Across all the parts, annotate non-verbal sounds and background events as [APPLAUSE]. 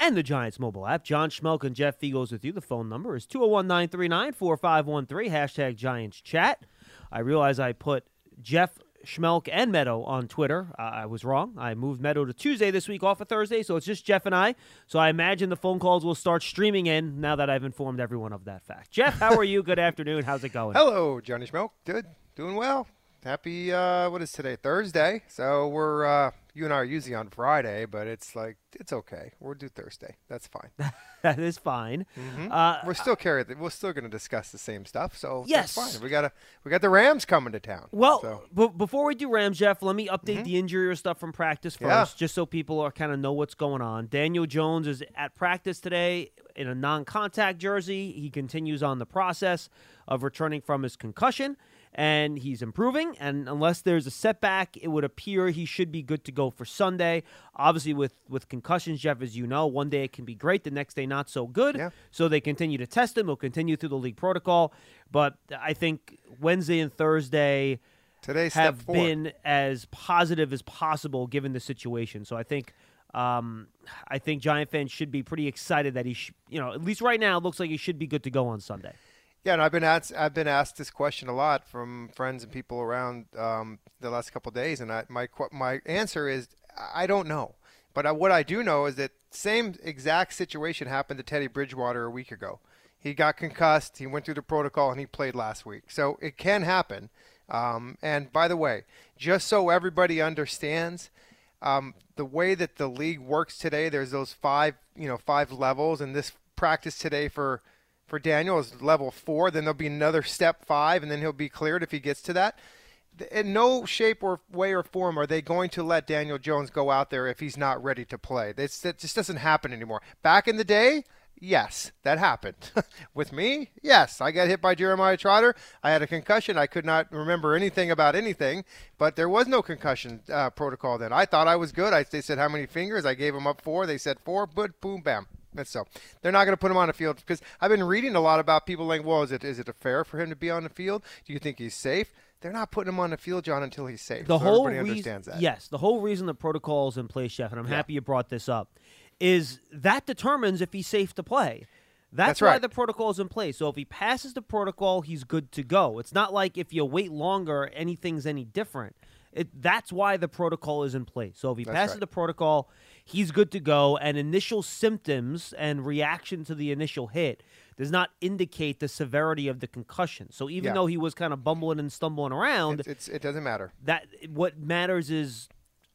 and the Giants mobile app. John Schmeelk and Jeff Feagles with you. The phone number is 201 939 4513, hashtag Giants Chat. I realize I put Jeff Schmeelk and Medow on Twitter. Uh, I was wrong. I moved Medow to Tuesday this week off of Thursday, so it's just Jeff and I. So I imagine the phone calls will start streaming in now that I've informed everyone of that fact. Jeff, how are you? Good [LAUGHS] afternoon. How's it going? Hello, Johnny Schmeelk. Good, doing well. Happy. Uh, what is today? Thursday. So we're uh, you and I are usually on Friday, but it's like it's okay. We'll do Thursday. That's fine. [LAUGHS] that is fine. Uh, we're still carry. We're still going to discuss the same stuff. So Yes. that's fine. We got to We got the Rams coming to town. Well, so, b- before we do Rams, Jeff, let me update the injury or stuff from practice first, Yeah. just so people are kind of know what's going on. Daniel Jones is at practice today in a non-contact jersey. He continues on the process of returning from his concussion, and he's improving. And unless there's a setback, it would appear he should be good to go for Sunday. Obviously, with with concussions, Jeff, as you know, one day it can be great, the next day not so good. Yeah. So they continue to test him. He'll continue through the league protocol, but I think Wednesday and Thursday today's step have four. been as positive as possible given the situation. So I think um, I think Giant fans should be pretty excited that he, sh- you know, at least right now, it looks like he should be good to go on Sunday. Yeah, and I've been asked I've been asked this question a lot from friends and people around um, the last couple of days, and I, my my answer is I don't know. But I, what I do know is that same exact situation happened to Teddy Bridgewater a week ago. He got concussed. He went through the protocol and he played last week. So it can happen. Um, and by the way, just so everybody understands, um, the way that the league works today, there's those five, you know, five levels, and this practice today for for Daniel is level four. Then there'll be another step five, and then he'll be cleared if he gets to that. In no shape or way or form are they going to let Daniel Jones go out there if he's not ready to play. That's, that just doesn't happen anymore. Back in the day, yes, that happened. [LAUGHS] With me, yes, I got hit by Jeremiah Trotter. I had a concussion. I could not remember anything about anything, but there was no concussion uh, protocol then. I thought I was good. I, they said how many fingers? I gave them up four. They said four. But boom, bam. That's so. They're not going to put him on the field because I've been reading a lot about people like, well, is it is it fair for him to be on the field? Do you think he's safe? They're not putting him on the field, John, until he's safe. The so whole everybody reason, understands that. yes, the whole reason the protocol is in place, Jeff, and I'm happy you brought this up, is that determines if he's safe to play. That's, That's why right. the protocol is in place. So if he passes the protocol, he's good to go. It's not like if you wait longer, anything's any different. It, that's why the protocol is in place. So if he That's passes right. the protocol, he's good to go. And initial symptoms and reaction to the initial hit does not indicate the severity of the concussion. So even Yeah. though he was kind of bumbling and stumbling around, It's, it's, it doesn't matter. that what matters is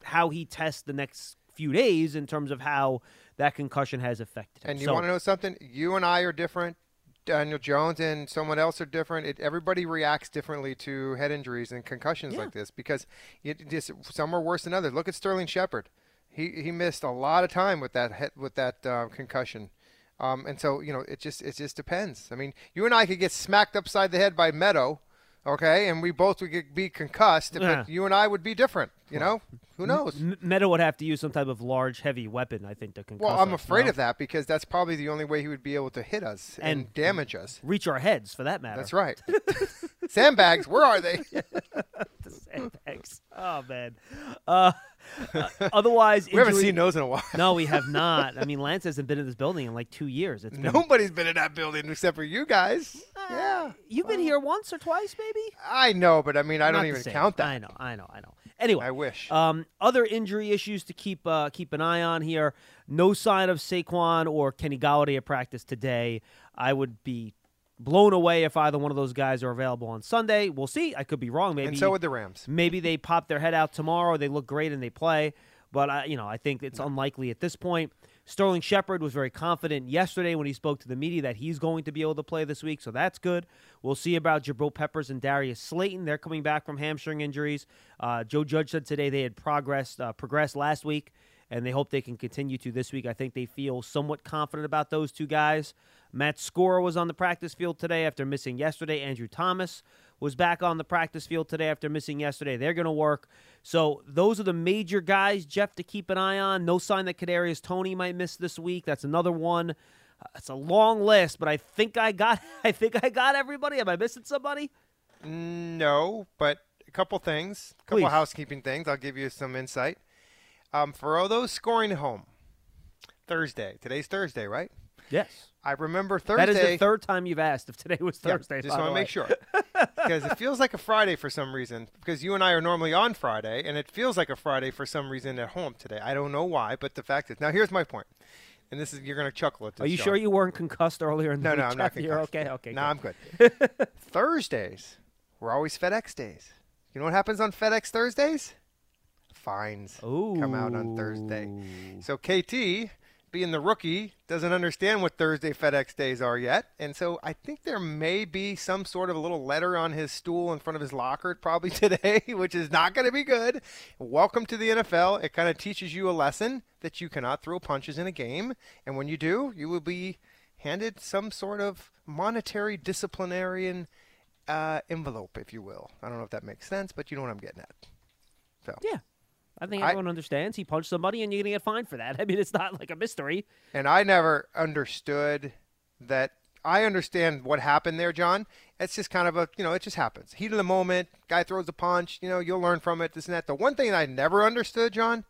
how he tests the next few days in terms of how that concussion has affected him. And you So- want to know something? You and I are different. Daniel Jones and someone else are different. It, everybody reacts differently to head injuries and concussions Yeah. like this because it just some are worse than others. Look at Sterling Shepard. He he missed a lot of time with that with that uh, concussion. Um, and so you know it just it just depends. I mean, you and I could get smacked upside the head by Medow, okay, and we both would get, be concussed. Yeah. But you and I would be different. You know, who knows? M- Medow would have to use some type of large, heavy weapon, I think, to concuss Well, I'm us, afraid no? of that because that's probably the only way he would be able to hit us and, And- damage us. Reach our heads, for that matter. That's right. [LAUGHS] Sandbags, where are they? [LAUGHS] The sandbags. Oh man. Uh, uh, otherwise, We haven't injury- seen those in a while. No, we have [LAUGHS] not. I mean, Lance hasn't been in this building in like two years. It's been. Nobody's been in that building except for you guys. Yeah. You've been here once or twice, maybe. I know, but I mean, I Not don't the even same. count that. I know, I know, I know. Anyway, I wish. Um, other injury issues to keep uh, keep an eye on here. No sign of Saquon or Kenny Golladay at practice today. I would be blown away if either one of those guys are available on Sunday. We'll see. I could be wrong. Maybe and so would the Rams. maybe they pop their head out tomorrow. They look great and they play. But I, you know, I think it's unlikely at this point. Sterling Shepard was very confident yesterday when he spoke to the media that he's going to be able to play this week, so that's good. We'll see about Jabril Peppers and Darius Slayton. They're coming back from hamstring injuries. Uh, Joe Judge said today they had progressed uh, progressed last week and they hope they can continue to this week. I think they feel somewhat confident about those two guys. Matt Skura was on the practice field today after missing yesterday. Andrew Thomas was back on the practice field today after missing yesterday. They're going to work. So those are the major guys, Jeff, to keep an eye on. No sign that Kadarius Toney might miss this week. That's another one. Uh, it's a long list, but I think I got [LAUGHS] I think I got everybody. Am I missing somebody? No, but a couple things, a couple Please. housekeeping things. I'll give you some insight. Um, for all those scoring home, Thursday. Today's Thursday, right? Yes. I remember Thursday. That is the third time you've asked if today was Yeah, Thursday. just want to make sure [LAUGHS] because it feels like a Friday for some reason. Because you and I are normally on Friday, and it feels like a Friday for some reason at home today. I don't know why, but the fact is, now here's my point, and this is you're going to chuckle at this. Are you sure you weren't concussed earlier in the No, week? no, I'm not Jeff? You're okay. Okay. No, good. I'm good. [LAUGHS] Thursdays were always FedEx days. You know what happens on FedEx Thursdays? Fines come out on Thursday. So KT, being the rookie, doesn't understand what Thursday FedEx days are yet. And so I think there may be some sort of a little letter on his stool in front of his locker probably [LAUGHS] today, which is not going to be good. Welcome to the NFL. It kind of teaches you a lesson that you cannot throw punches in a game. And when you do, you will be handed some sort of monetary disciplinarian uh, envelope, if you will. I don't know if that makes sense, but you know what I'm getting at. So. Yeah. I think I- everyone understands. He punched somebody, and you're going to get fined for that. [LAUGHS] I mean, it's not like a mystery. And I never understood that. I understand what happened there, John. It's just kind of a, you know, it just happens. Heat of the moment, guy throws a punch, you know, you'll learn from it, this and that. The one thing I never understood, John,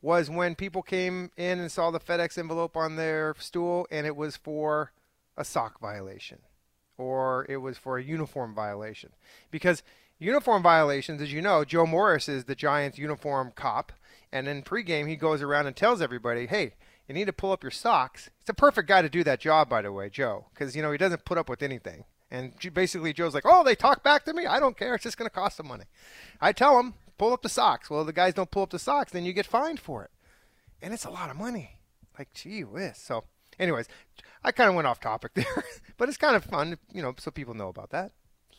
was when people came in and saw the FedEx envelope on their stool and it was for a sock violation or it was for a uniform violation. Because uniform violations, as you know, Joe Morris is the Giants uniform cop. And in pregame, he goes around and tells everybody, hey, you need to pull up your socks. It's a perfect guy to do that job, by the way, Joe, because, you know, he doesn't put up with anything. And basically, Joe's like, oh, they talk back to me. I don't care. It's just going to cost them money. I tell him, pull up the socks. Well, the guys don't pull up the socks, then you get fined for it. And it's a lot of money. Like, gee whiz. So, anyways, I kind of went off topic [LAUGHS] there, but it's kind of fun, you know, so people know about that.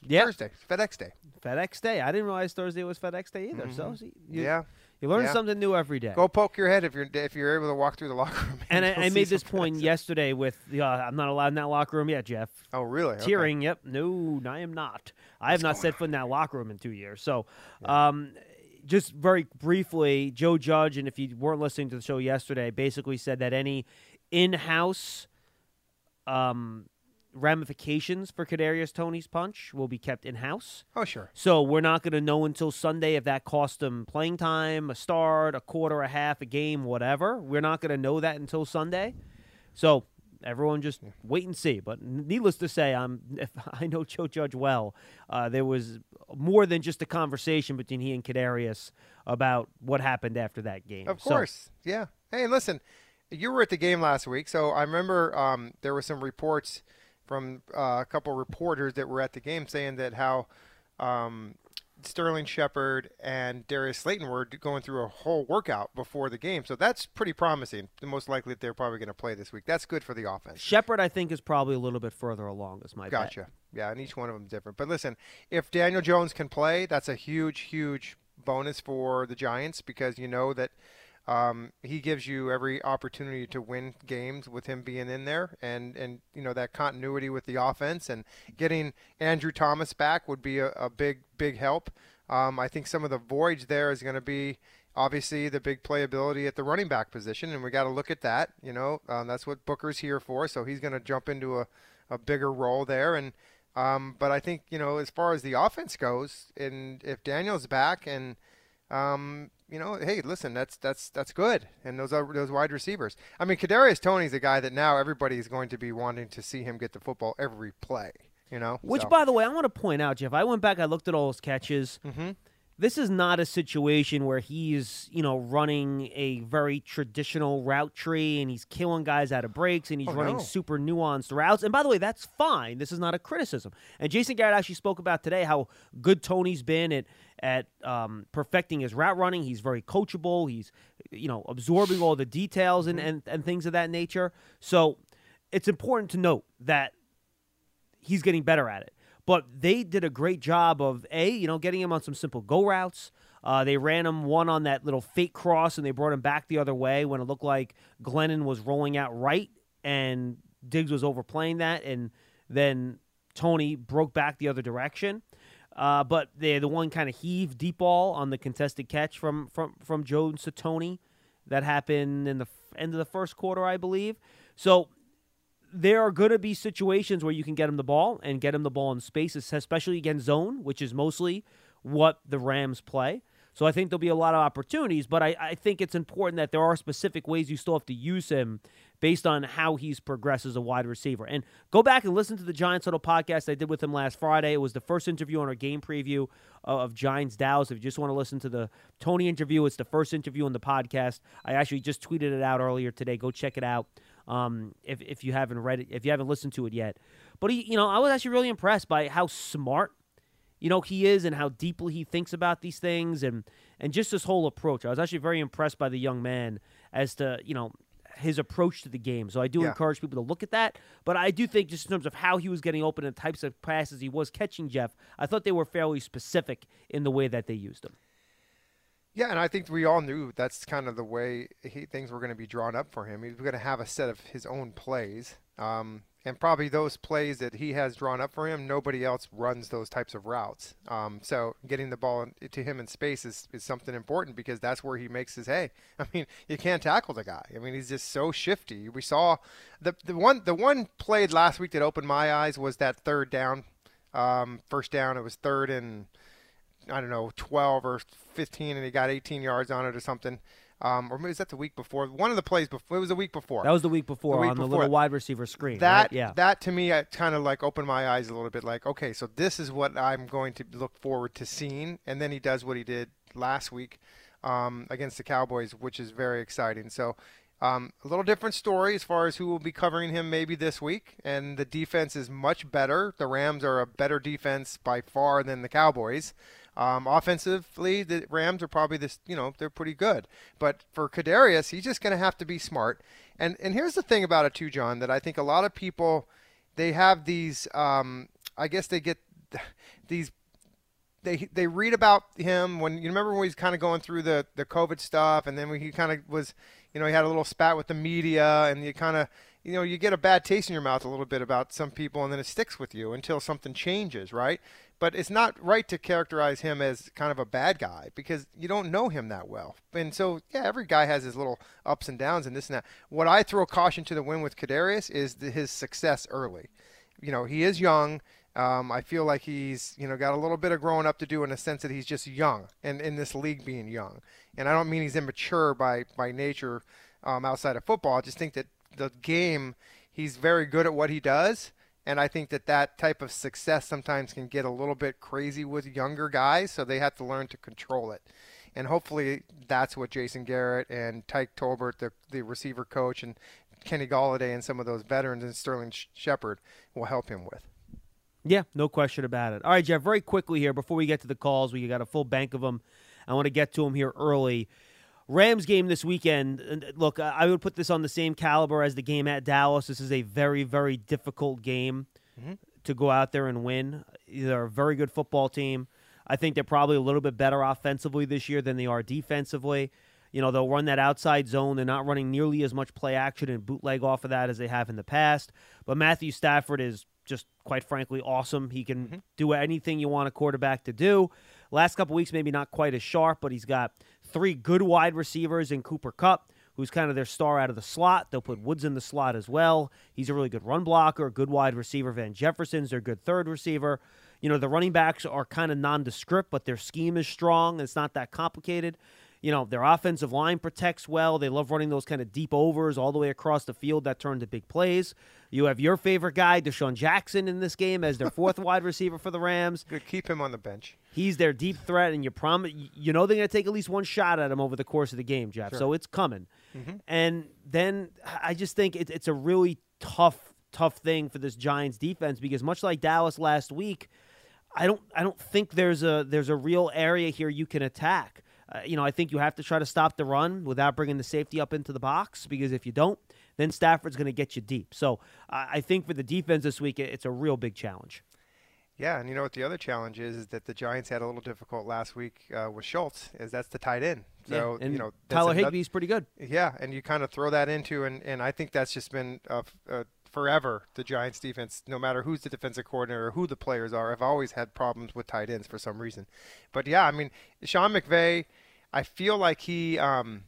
Yeah. Thursday, FedEx Day. FedEx Day. I didn't realize Thursday was FedEx Day either. So see, you, Mm-hmm. yeah. you learn Yeah. something new every day. Go poke your head if you're if you're able to walk through the locker room. and [LAUGHS] I, I made this point FedEx. yesterday with the, uh, I'm not allowed in that locker room yet, Jeff. Oh, really? Okay. Tearing. Yep. No, I am not. I have not set foot in that locker room in two years. So, um, just very briefly, Joe Judge, and if you weren't listening to the show yesterday, basically said that any in-house um, ramifications for Kadarius Toney's punch will be kept in-house. Oh, sure. So we're not going to know until Sunday if that cost him playing time, a start, a quarter, a half, a game, whatever. We're not going to know that until Sunday. So everyone just wait and see. But needless to say, I'm [LAUGHS] if I know Joe Judge well. Uh, there was more than just a conversation between he and Kadarius about what happened after that game. Of So- course. Yeah. Hey, listen, you were at the game last week, so I remember um, there were some reports from uh, a couple reporters that were at the game saying that how um, Sterling Shepard and Darius Slayton were going through a whole workout before the game. So that's pretty promising. The most likely that they're probably going to play this week. That's good for the offense. Shepard, I think, is probably a little bit further along. Is my bet. Gotcha. Yeah, and each one of them different. But listen, if Daniel Jones can play, that's a huge, huge bonus for the Giants because you know that um, he gives you every opportunity to win games with him being in there, and and you know that continuity with the offense and getting Andrew Thomas back would be a, a big, big help. Um, I think some of the voids there is going to be obviously the big playability at the running back position, and we got to look at that. You know, um, that's what Booker's here for, so he's going to jump into a, a bigger role there. And um, but I think you know, as far as the offense goes, and if Daniel's back, and um, you know, hey, listen, that's that's that's good. And those are those wide receivers. I mean, Kadarius Toney's a guy that now everybody is going to be wanting to see him get the football every play. You know, Which, So- by the way, I want to point out, Jeff. I went back, I looked at all his catches. Mhm. This is not a situation where he's, you know, running a very traditional route tree and he's killing guys out of breaks and he's Oh, running no. super nuanced routes. And by the way, that's fine. This is not a criticism. And Jason Garrett actually spoke about today how good Toney's been at at um, perfecting his route running. He's very coachable. He's, you know, absorbing all the details and, and, and things of that nature. So it's important to note that he's getting better at it. But they did a great job of a, you know, getting him on some simple go routes, Uh, they ran him one on that little fake cross, and they brought him back the other way when it looked like Glennon was rolling out right, and Diggs was overplaying that, and then Toney broke back the other direction. Uh, but they the one kind of heave deep ball on the contested catch from from from Jones to Toney that happened in the end of the first quarter, I believe. So there are going to be situations where you can get him the ball and get him the ball in space, especially against zone, which is mostly what the Rams play. So I think there'll be a lot of opportunities, but I, I think it's important that there are specific ways you still have to use him based on how he's progressed as a wide receiver. And go back and listen to the Giants Huddle podcast I did with him last Friday. It was the first interview on our game preview of Giants Dallas. If you just want to listen to the Toney interview, it's the first interview on the podcast. I actually just tweeted it out earlier today. Go check it out um, if if you haven't read it, if you haven't listened to it yet. But he, you know, I was actually really impressed by how smart you know he is and how deeply he thinks about these things and and just this whole approach. I was actually very impressed by the young man as to you know his approach to the game. So I do Yeah. encourage people to look at that. But I do think just in terms of how he was getting open and types of passes he was catching, Jeff, I thought they were fairly specific in the way that they used him. Yeah, and I think we all knew that's kind of the way he, things were going to be drawn up for him. He was going to have a set of his own plays, um, and probably those plays that he has drawn up for him, nobody else runs those types of routes. Um, so getting the ball to him in space is, is something important because that's where he makes his hay. [LAUGHS] I mean, you can't tackle the guy. I mean, he's just so shifty. We saw the the one the one played last week that opened my eyes was that third down, um, first down. It was third and. I don't know, 12 or 15, and he got 18 yards on it or something. Um, or maybe was that the week before? One of the plays before. It was the week before. That was the week before week on the little wide receiver screen. that. right? yeah. That to me, kind of like opened my eyes a little bit. Like, okay, so this is what I'm going to look forward to seeing. And then he does what he did last week um, against the Cowboys, which is very exciting. So. Um, a little different story as far as who will be covering him maybe this week, and the defense is much better. The Rams are a better defense by far than the Cowboys. Um, offensively, the Rams are probably this, you know, they're pretty good. But for Kadarius, he's just going to have to be smart. And and here's the thing about it too, John, that I think a lot of people they have these. Um, I guess they get [SIGHS] these. They they read about him when you remember when he's kind of going through the the COVID stuff, and then when he kind of was, you know, he had a little spat with the media, and you kind of. You know, you get a bad taste in your mouth a little bit about some people, and then it sticks with you until something changes, right? But it's not right to characterize him as kind of a bad guy because you don't know him that well. And so, yeah, every guy has his little ups and downs and this and that. What I throw caution to the wind with Kadarius is the, his success early. You know, he is young. Um, I feel like he's, you know, got a little bit of growing up to do in the sense that he's just young and in this league being young. And I don't mean he's immature by, by nature um, outside of football. I just think that the game, he's very good at what he does. And I think that that type of success sometimes can get a little bit crazy with younger guys, so they have to learn to control it. And hopefully that's what Jason Garrett and Tyke Tolbert, the, the receiver coach, and Kenny Golladay and some of those veterans and Sterling Sh- Shepard will help him with. Yeah, no question about it. All right, Jeff, very quickly here before we get to the calls, we got a full bank of them. I want to get to them here early. Rams game this weekend. and, uh, Look, I I would put this on the same caliber as the game at Dallas. This is a very, very difficult game mm-hmm. to go out there and win. They're a very good football team. I think they're probably a little bit better offensively this year than they are defensively. You know, they'll run that outside zone. They're not running nearly as much play action and bootleg off of that as they have in the past. But Matthew Stafford is just, quite frankly, awesome. He can mm-hmm. do anything you want a quarterback to do. Last couple weeks, maybe not quite as sharp, but he's got three good wide receivers in Cooper Kupp, who's kind of their star out of the slot. They'll put Woods in the slot as well. He's a really good run blocker, good wide receiver. Van Jefferson's their good third receiver. You know, the running backs are kind of nondescript, but their scheme is strong. It's not that complicated. You know, their offensive line protects well. They love running those kind of deep overs all the way across the field that turn to big plays. You have your favorite guy, DeSean Jackson, in this game as their fourth [LAUGHS] wide receiver for the Rams. Good, keep him on the bench. He's their deep threat, and you promise you know they're going to take at least one shot at him over the course of the game, Jeff. So it's coming. And then I just think it, it's a really tough, tough thing for this Giants defense because much like Dallas last week, I don't, I don't think there's a there's a real area here you can attack. Uh, you know, I think you have to try to stop the run without bringing the safety up into the box because if you don't, then Stafford's going to get you deep. So I I think for the defense this week, it's a real big challenge. Yeah, and you know what the other challenge is? Is that the Giants had a little difficult last week uh, with Schultz. Is that's the tight end. So yeah, you know that's Tyler Higbee's pretty good. Yeah, and you kind of throw that into, and, and I think that's just been uh, f- uh, forever the Giants defense. No matter who's the defensive coordinator or who the players are, I've always had problems with tight ends for some reason. But yeah, I mean, Sean McVay, I feel like he, um,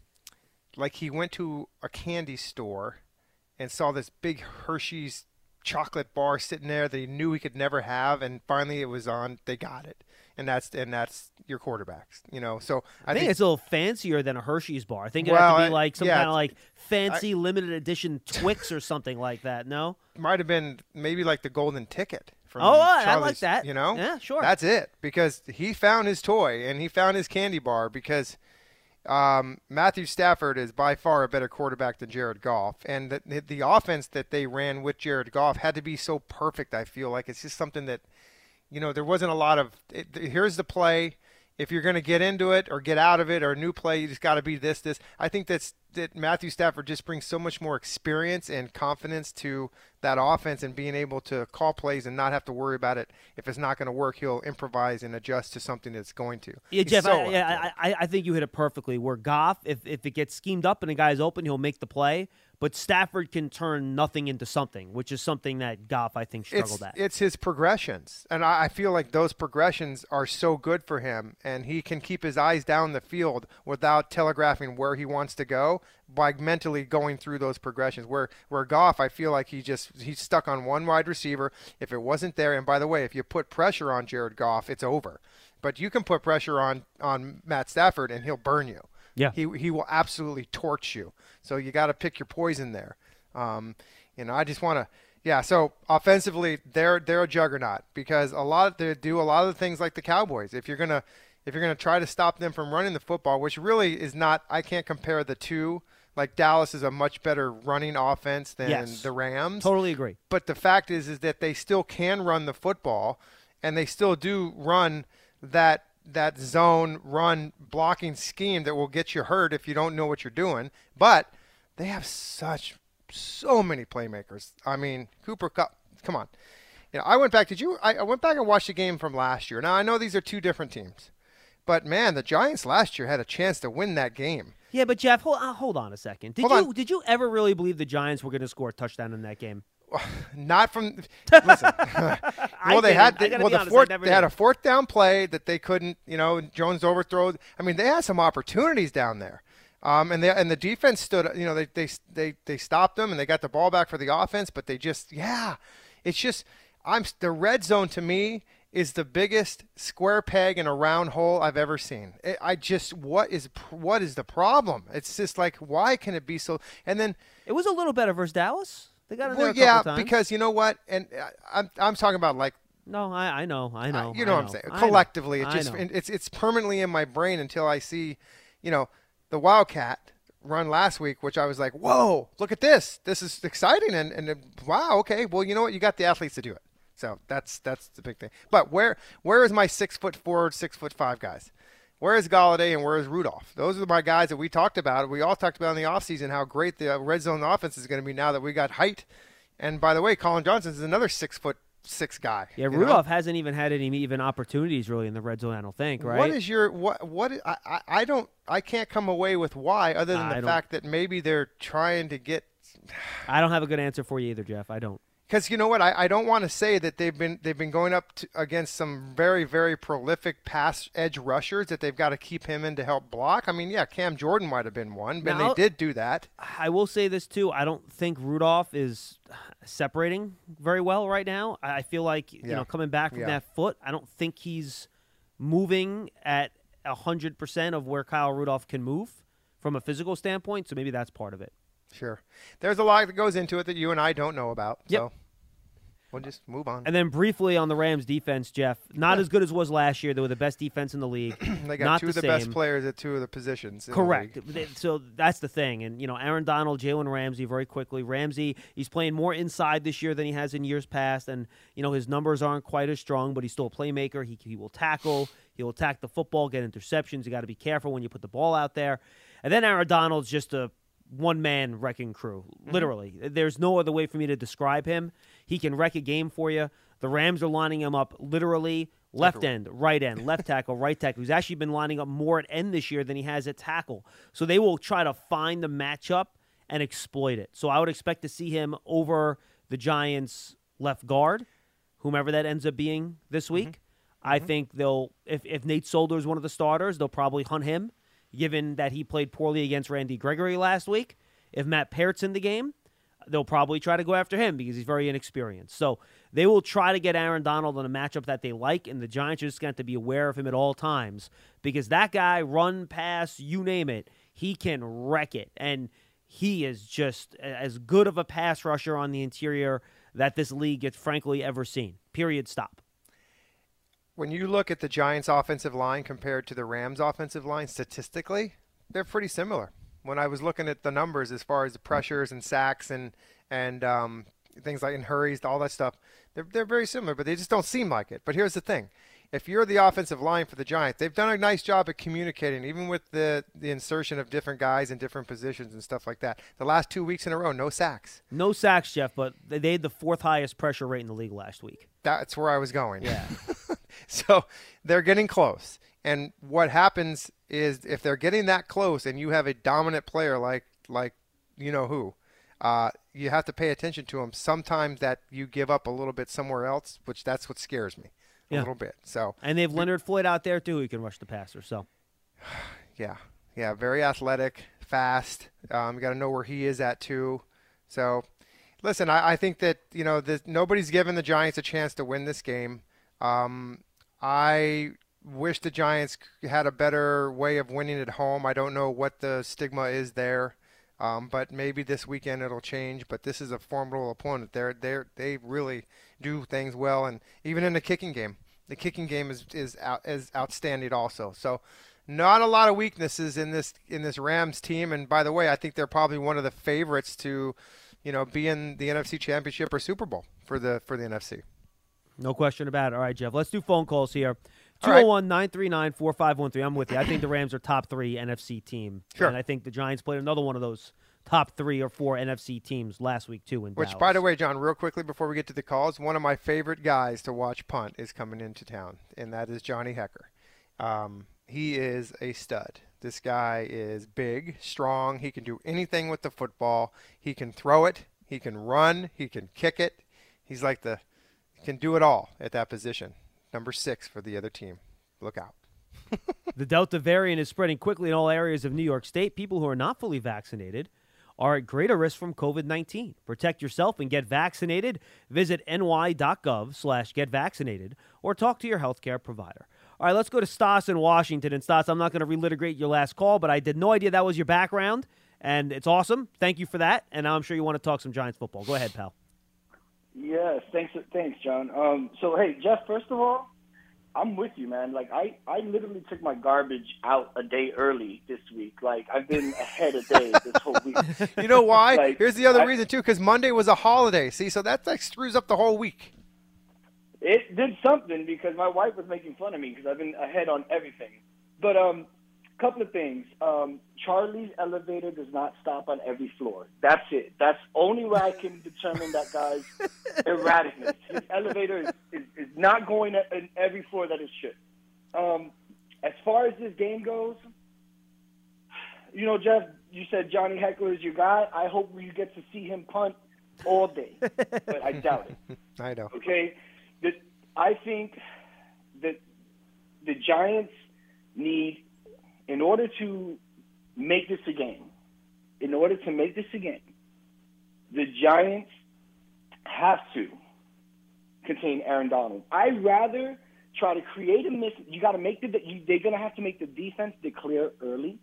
like he went to a candy store and saw this big Hershey's chocolate bar sitting there that he knew he could never have, and finally it was on. They got it, and that's and that's your quarterbacks. You know, so I, I think it's a little fancier than a Hershey's bar. I think it Well, had to I- be like some yeah, kind of like fancy limited edition Twix or something like that. No, might have been maybe like the golden ticket from Oh, I- I like Charlie's, that. You know, Yeah, sure. That's it because he found his toy and he found his candy bar because um, Matthew Stafford is by far a better quarterback than Jared Goff, and the, the offense that they ran with Jared Goff had to be so perfect. I feel like it's just something that you know there wasn't a lot of it, here's the play. If you're going to get into it or get out of it or a new play, you just got to be this, this. I think that's that Matthew Stafford just brings so much more experience and confidence to that offense and being able to call plays and not have to worry about it. If it's not going to work, he'll improvise and adjust to something that's going to. yeah, He's Jeff. so I, yeah. I, I, I think you hit it perfectly. Where Goff, if if it gets schemed up and a guy's open, he'll make the play. But Stafford can turn nothing into something, which is something that Goff I think struggled it's, at. It's his progressions, and I, I feel like those progressions are so good for him, and he can keep his eyes down the field without telegraphing where he wants to go by mentally going through those progressions. Where where Goff, I feel like he just he's stuck on one wide receiver. If it wasn't there, and by the way, if you put pressure on Jared Goff, it's over. But you can put pressure on on Matt Stafford, and he'll burn you. Yeah. he he will absolutely torch you. So you got to pick your poison there. Um, you know, I just want to, yeah. So offensively, they're they're a juggernaut because a lot of, they do a lot of the things like the Cowboys. If you're gonna if you're gonna try to stop them from running the football, which really is not, I can't compare the two. Like Dallas is a much better running offense than Yes. the Rams. totally agree. But the fact is, is that they still can run the football, and they still do run that that zone run blocking scheme that will get you hurt if you don't know what you're doing. But they have such so many playmakers. I mean, Cooper Kupp. Come on. You know, I went back. Did you? I, I went back and watched the game from last year. Now I know these are two different teams, but man, the Giants last year had a chance to win that game. Yeah, but Jeff, hold, uh, hold on a second. Did Hold you on. did you ever really believe the Giants were going to score a touchdown in that game? [SIGHS] Not from listen. [LAUGHS] well, they had gotta well the honest, fourth. They had a fourth down play that they couldn't. You know, Jones overthrow. I mean, they had some opportunities down there. Um, and they and the defense stood. You know, they they they they stopped them and they got the ball back for the offense. But they just yeah, it's just I'm the red zone to me is the biggest square peg in a round hole I've ever seen. It, I just what is what is the problem? It's just like why can it be so? And then It was a little better versus Dallas. They got in there well, couple yeah, because you know what, and uh, I'm I'm talking about like no, I, I know, I know. uh, you know what I'm saying. Collectively, it just it's it's permanently in my brain until I see, you know, the Wildcat run last week, which I was like, whoa, look at this, this is exciting, and and wow, okay, well, you know what, you got the athletes to do it. So that's that's the big thing. But where where is my six foot four, six foot five guys? Where is Golladay and where is Rudolph? Those are my guys that we talked about. We all talked about in the offseason how great the red zone offense is going to be now that we got height. And by the way, Collin Johnson is another six foot six guy. yeah, you know? Rudolph hasn't even had any even opportunities really in the red zone. I don't think. Right? What is your what what I, I I don't I can't come away with why other than I the fact that maybe they're trying to get [SIGHS] I don't have a good answer for you either, Jeff. I don't. Because you know what I, I don't want to say that they've been they've been going up to, against some very very prolific pass edge rushers that they've got to keep him in to help block. I mean yeah Cam Jordan might have been one, but Now- they did do that. I will say this too. I don't think Rudolph is separating very well right now. I feel like you Yeah. know coming back from Yeah. that foot, I don't think he's moving at hundred percent of where Kyle Rudolph can move from a physical standpoint. So maybe that's part of it. Sure, there's a lot that goes into it that you and I don't know about. Yep. So we'll just move on. And then briefly on the Rams defense, Jeff, not as good as was last year. They were the best defense in the league. [CLEARS THROAT] they got not two the of the best players at two of the positions. the Correct. league. So that's the thing. And, you know, Aaron Donald, Jalen Ramsey, very quickly. Ramsey, he's playing more inside this year than he has in years past. And, you know, his numbers aren't quite as strong, but he's still a playmaker. He, he will tackle, he'll attack the football, get interceptions. You got to be careful when you put the ball out there. And then Aaron Donald's just a one man wrecking crew. Mm-hmm. Literally, there's no other way for me to describe him. He can wreck a game for you. The Rams are lining him up literally left end, right end, left [LAUGHS] tackle, right tackle. He's actually been lining up more at end this year than he has at tackle. So they will try to find the matchup and exploit it. So I would expect to see him over the Giants left guard, whomever that ends up being this mm-hmm. week. I mm-hmm. think they'll if if Nate Solder is one of the starters, they'll probably hunt him, given that he played poorly against Randy Gregory last week. If Matt Parrott's in the game, they'll probably try to go after him because he's very inexperienced. So they will try to get Aaron Donald in a matchup that they like, and the Giants are just going to have to be aware of him at all times because that guy, run, pass, you name it, he can wreck it. And he is just as good of a pass rusher on the interior that this league has frankly ever seen. Period. Stop. when you look at the Giants' offensive line compared to the Rams' offensive line statistically, they're pretty similar. When I was looking at the numbers as far as the pressures and sacks and and um, things like in hurries, all that stuff, they're they're very similar, but they just don't seem like it. But here's the thing: if you're the offensive line for the Giants, they've done a nice job at communicating, even with the the insertion of different guys in different positions and stuff like that. The last two weeks in a row, no sacks. No sacks, Jeff, but they they had the fourth highest pressure rate in the league last week. That's where I was going. Yeah. [LAUGHS] so they're getting close. And what happens is if they're getting that close and you have a dominant player like like you know who, uh, you have to pay attention to them. Sometimes that you give up a little bit somewhere else, which that's what scares me a Yeah. little bit. So And they have Leonard Floyd out there too, who can rush the passer. So [SIGHS] yeah, yeah, very athletic, fast. Um, you got to know where he is at too. So, listen, I, I think that you know this, nobody's given the Giants a chance to win this game. Um, I wish the Giants had a better way of winning at home. I don't know what the stigma is there, um, but maybe this weekend it'll change. But this is a formidable opponent. They're they they really do things well, and even in the kicking game, the kicking game is is out, is outstanding also. So not a lot of weaknesses in this in this Rams team. And by the way, I think they're probably one of the favorites to, you know, be in the NFC Championship or Super Bowl for the for the NFC. no question about it. All right, Jeff, let's do phone calls here. All right. 201 939 4513. I'm with you. I think the Rams are top three NFC team. Sure. And I think the Giants played another one of those top three or four NFC teams last week, too, in Which, Dallas. by the way, John, real quickly before we get to the calls, one of my favorite guys to watch punt is coming into town, and that is Johnny Hekker. Um, he is a stud. This guy is big, strong. He can do anything with the football. He can throw it. He can run. He can kick it. He's like the can do it all at that position. Number six for the other team. Look out. [LAUGHS] The Delta variant is spreading quickly in all areas of New York State. People who are not fully vaccinated are at greater risk from COVID-19. Protect yourself and get vaccinated. Visit ny.gov slash get vaccinated or talk to your healthcare provider. All right, let's go to Stas in Washington. And Stas, I'm not going to relitigate your last call, but I did no idea that was your background, and it's awesome. Thank you for that. And now I'm sure you want to talk some Giants football. Go ahead, pal. Yes, thanks, thanks, John. Um, so hey, Jeff, first of all, I'm with you, man. Like I, I literally took my garbage out a day early this week. Like I've been ahead a day this whole week. [LAUGHS] You know why? [LAUGHS] Like, Here's the other I- reason too, because Monday was a holiday. See, so that like screws up the whole week. It did something because my wife was making fun of me because I've been ahead on everything. But um, couple of things. Um, Charlie's elevator does not stop on every floor. That's it. That's only way I can [LAUGHS] determine that guy's erraticness. His elevator is, is, is not going at, in every floor that it should. Um, as far as this game goes, you know, Jeff, you said Johnny Hekker is your guy. I hope you get to see him punt all day, but I doubt it. [LAUGHS] I know. Okay, that I think that the Giants need, in order to make this a game, in order to make this a game, the Giants have to contain Aaron Donald. I'd rather try to create a miss. You got to make the. They're gonna have to make the defense declare early,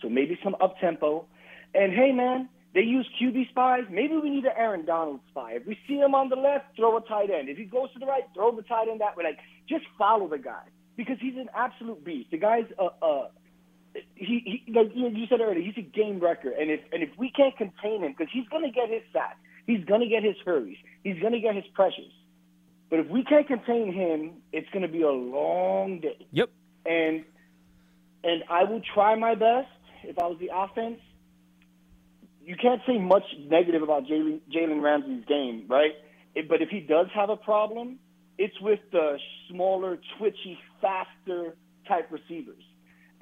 so maybe some up tempo. And hey, man, they use QB spies. Maybe we need an Aaron Donald spy. If we see him on the left, throw a tight end. If he goes to the right, throw the tight end that way. Like, just follow the guy because he's an absolute beast. The guy's a. a he, he like you said earlier, he's a game wrecker, and if and if we can't contain him, because he's gonna get his sacks, he's gonna get his hurries, he's gonna get his pressures. But if we can't contain him, it's gonna be a long day. Yep. And and I will try my best if I was the offense. you can't say much negative about Jalen Jalen Ramsey's game, right? It, but if he does have a problem, it's with the smaller, twitchy, faster type receivers.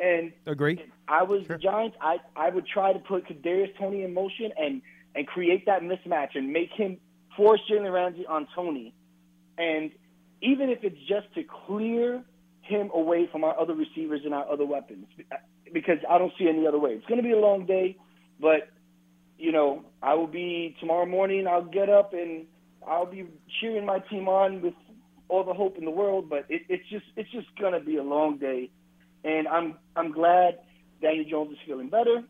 And Agree. I was the Giants, I I would try to put Kadarius Toney in motion and and create that mismatch and make him force Jalen Ramsey on Toney, and even if it's just to clear him away from our other receivers and our other weapons, because I don't see any other way. It's going to be a long day, but you know I will be tomorrow morning. I'll get up and I'll be cheering my team on with all the hope in the world. But it, it's just it's just going to be a long day, and I'm I'm glad Daniel Jones is feeling better.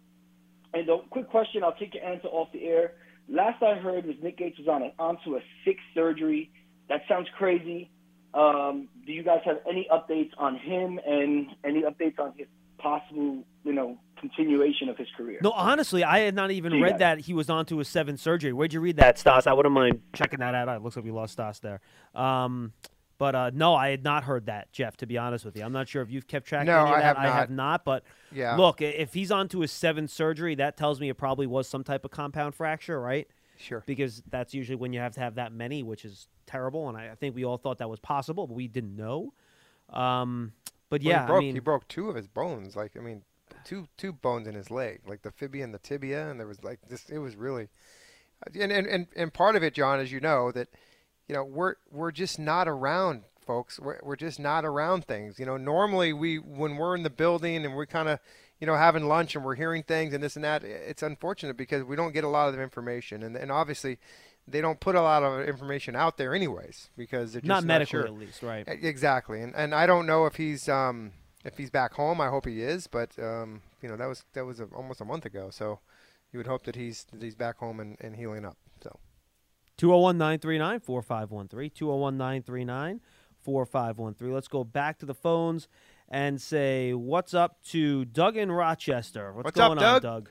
And the quick question, I'll take your answer off the air. Last I heard was Nick Gates was on a, onto a sixth surgery. That sounds crazy. Um, do you guys have any updates on him and any updates on his possible, you know, continuation of his career? No, honestly, I had not even read that. he was on to his seventh surgery. Where'd you read that, Stas? I wouldn't mind checking that out. It looks like we lost Stas there. Um, but uh, no, I had not heard that, Jeff. To be honest with you, I'm not sure if you've kept track No, of any of I that. have I have not. not. But Yeah. look, if he's on to his seventh surgery, that tells me it probably was some type of compound fracture, right? Sure. Because that's usually when you have to have that many, which is terrible. And I, I think we all thought that was possible, but we didn't know. Um, but Well, yeah, he broke, I mean, he broke two of his bones. Like I mean, two two bones in his leg, like the fibia and the tibia, and there was like this. It was really, and and and, and part of it, John, as you know, that you know we're we're just not around folks we're, we're just not around things you know normally we when we're in the building and we're kind of you know having lunch and we're hearing things and this and that it's unfortunate because we don't get a lot of information and, and obviously they don't put a lot of information out there anyways because they're just not medically sure. at least, right? Exactly, and and I don't know if he's um if he's back home. I hope he is, but um you know that was that was a, almost a month ago, so you would hope that he's that he's back home and, and healing up. So 201 939 4513. 201 939 4513. Let's go back to the phones and say, What's up to Doug in Rochester? What's, What's up, going on, Doug? Doug?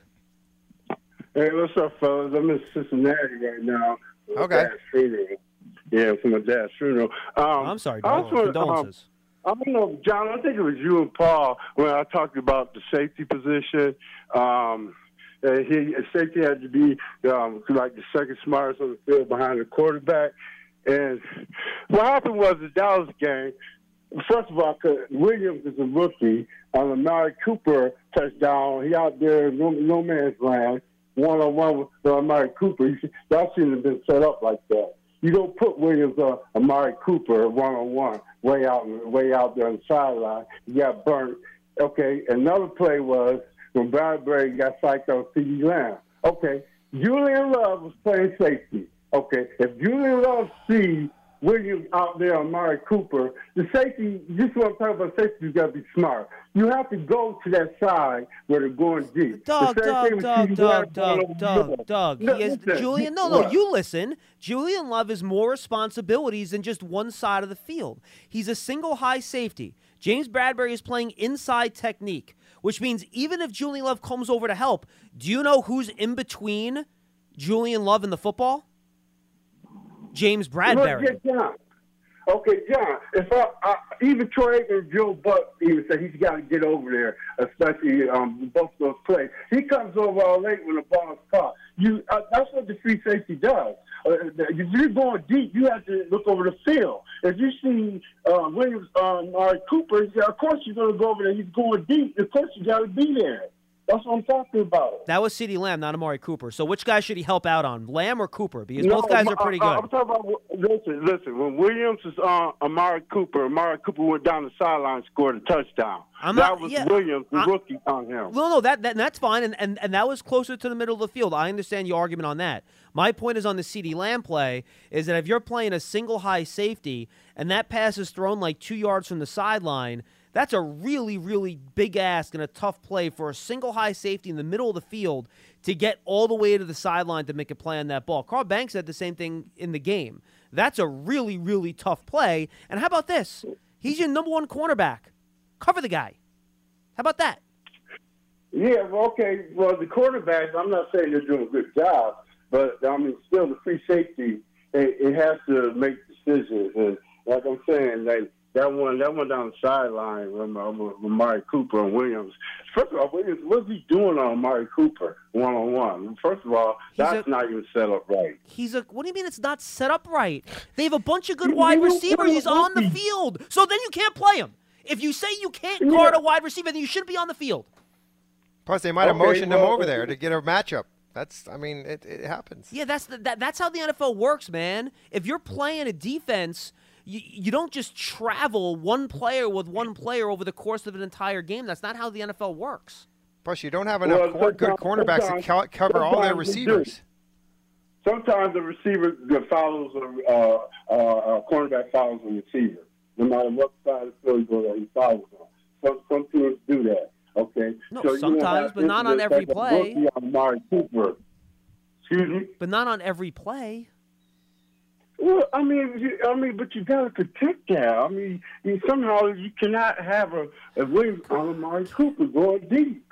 Hey, what's up, fellas? I'm in Cincinnati right now. for my Okay. funeral. Yeah, from my dad's funeral. Um, I'm sorry, I Doug. also wanna- um, I don't know, John. I think it was you and Paul when I talked about the safety position. Um, uh, he safety had to be um, like the second smartest on the field behind the quarterback. And what happened was the Dallas game. First of all, Williams is a rookie on Amari Cooper touchdown. He out there no, no man's land, one on one with uh, Amari Cooper. That shouldn't have been set up like that. You don't put Williams on Amari Cooper one on one, way out way out there on the sideline. He got burnt. Okay, another play was when Bradberry got psyched on CeeDee Lamb. Okay, Julian Love was playing safety. Okay, if Julian Love sees Williams out there on Amari Cooper, the safety, this is what I'm talking about, safety, you got to be smart. You have to go to that side where they're going deep. Doug, Doug, thing with Doug, CeeDee Doug, Lamb Doug, Doug. Doug. No, He listen. Julian. No, no, you listen. Julian Love has more responsibilities than just one side of the field. He's a single high safety. James Bradberry is playing inside technique, which means even if Julian Love comes over to help, do you know who's in between Julian Love and the football? James Bradberry. Look, John. Okay, John. If I, I even Troy and Joe Buck even said he's got to get over there, especially um, both those plays. He comes over all late when the ball is caught. You, uh, that's what the free safety does. Uh, if you're going deep, you have to look over the field. If you see uh, Williams, um, or Cooper, of course you're going to go over there. He's going deep. Of course you got to be there. That's what I'm talking about. That was CeeDee Lamb, not Amari Cooper. So which guy should he help out on, Lamb or Cooper? Because No, both guys are pretty I, good. I'm talking about listen, listen. When Williams was on Amari Cooper, Amari Cooper went down the sideline, and scored a touchdown. I'm that not- was yeah, Williams, the I- rookie, on him. No, no, that, that that's fine, and, and and that was closer to the middle of the field. I understand your argument on that. My point is on the CeeDee Lamb play is that if you're playing a single high safety and that pass is thrown like two yards from the sideline, that's a really, really big ask and a tough play for a single high safety in the middle of the field to get all the way to the sideline to make a play on that ball. Carl Banks said the same thing in the game. That's a really, really tough play. And how about this? He's your number one cornerback. Cover the guy. How about that? Yeah, well, okay. Well, the quarterbacks, I'm not saying they're doing a good job, but I mean, still, the free safety, it, it has to make decisions. And like I'm saying, like that one, that one down the sideline with, uh, with Amari Cooper and Williams. First of all, Williams, what's he doing on Amari Cooper one on one? First of all, He's that's a- not even set up right. He's a. What do you mean it's not set up right? They have a bunch of good You- wide you receivers. He's on the field, so then you can't play him. If you say you can't Yeah. guard a wide receiver, then you shouldn't be on the field. Plus, they might have Okay, motioned him over there to get a matchup. That's, I mean, it, it happens. Yeah, that's the, that, that's how the NFL works, man. If you're playing a defense, you, you don't just travel one player with one player over the course of an entire game. That's not how the NFL works. Plus, you don't have enough Well, cor- good cornerbacks to co- cover all their sometimes you do. receivers. Sometimes the receiver that follows a uh, uh, cornerback follows a receiver, no matter what side of the field he he follows on. Some some teams do that. Okay. No, So sometimes, but not on every play. on Cooper. Excuse me. But not on every play. Well, I mean, you, I mean, but you got to protect that. I mean, you, somehow you cannot have a, a wing on Amari Cooper going deep.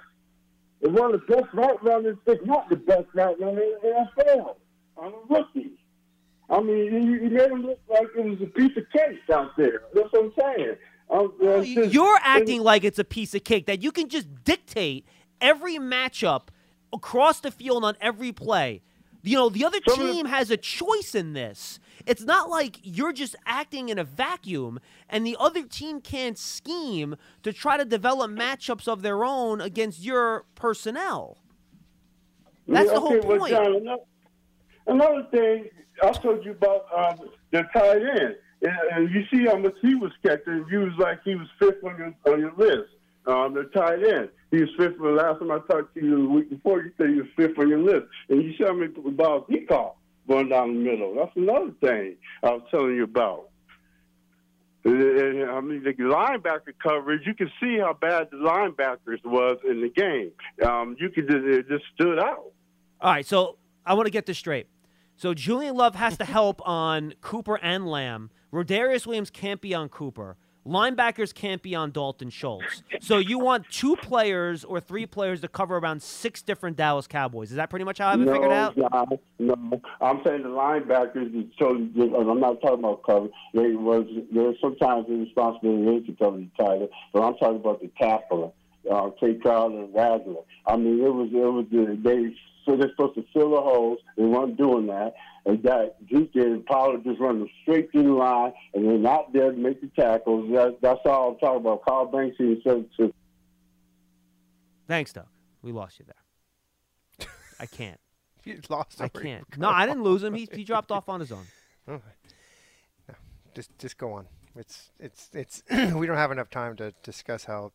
It's one of the best route runners, if not the best route runner in the NFL. On a rookie. I mean, you, you made him look like it was a piece of cake out there. That's what I'm saying. Just- You're acting like it's a piece of cake that you can just dictate every matchup across the field on every play. You know, the other team has a choice in this. It's not like you're just acting in a vacuum and the other team can't scheme to try to develop matchups of their own against your personnel. That's Yeah, the whole okay, well, point. John, another, another thing, I told you about um, the tight end. And, you see how much he was catching. You was like he was fifth on your, on your list. Um, the tight end. He was fifth. The last time I talked to you the week before, you said he was fifth on your list. And you showed me the balls he caught going down the middle. That's another thing I was telling you about. And, I mean, the linebacker coverage, you can see how bad the linebackers was in the game. Um, you could just, it just stood out. All right, so I want to get this straight. So Julian Love has to help on Cooper and Lamb. Rodarius Williams can't be on Cooper. Linebackers can't be on Dalton Schultz. So you want two players or three players to cover around six different Dallas Cowboys. Is that pretty much how I have it no, figured out? No, no. I'm saying the linebackers. I'm not talking about cover. They was there's sometimes the responsibility is to cover the end, but I'm talking about the tackler, uh, Tae Crowder and Wagner. I mean, it was it was the, they so they're supposed to fill the holes. They weren't doing that, and that Duke and Pollard just running straight through the line, and they're not there to make the tackles. That, that's all I'm talking about. Carl Banks he said to Thanks, Doug. We lost you there. I can't. [LAUGHS] You lost. I can't. No, I didn't lose him. He, he dropped off on his own. [LAUGHS] Just, just go on. It's, it's, it's. [CLEARS THROAT] we don't have enough time to discuss how.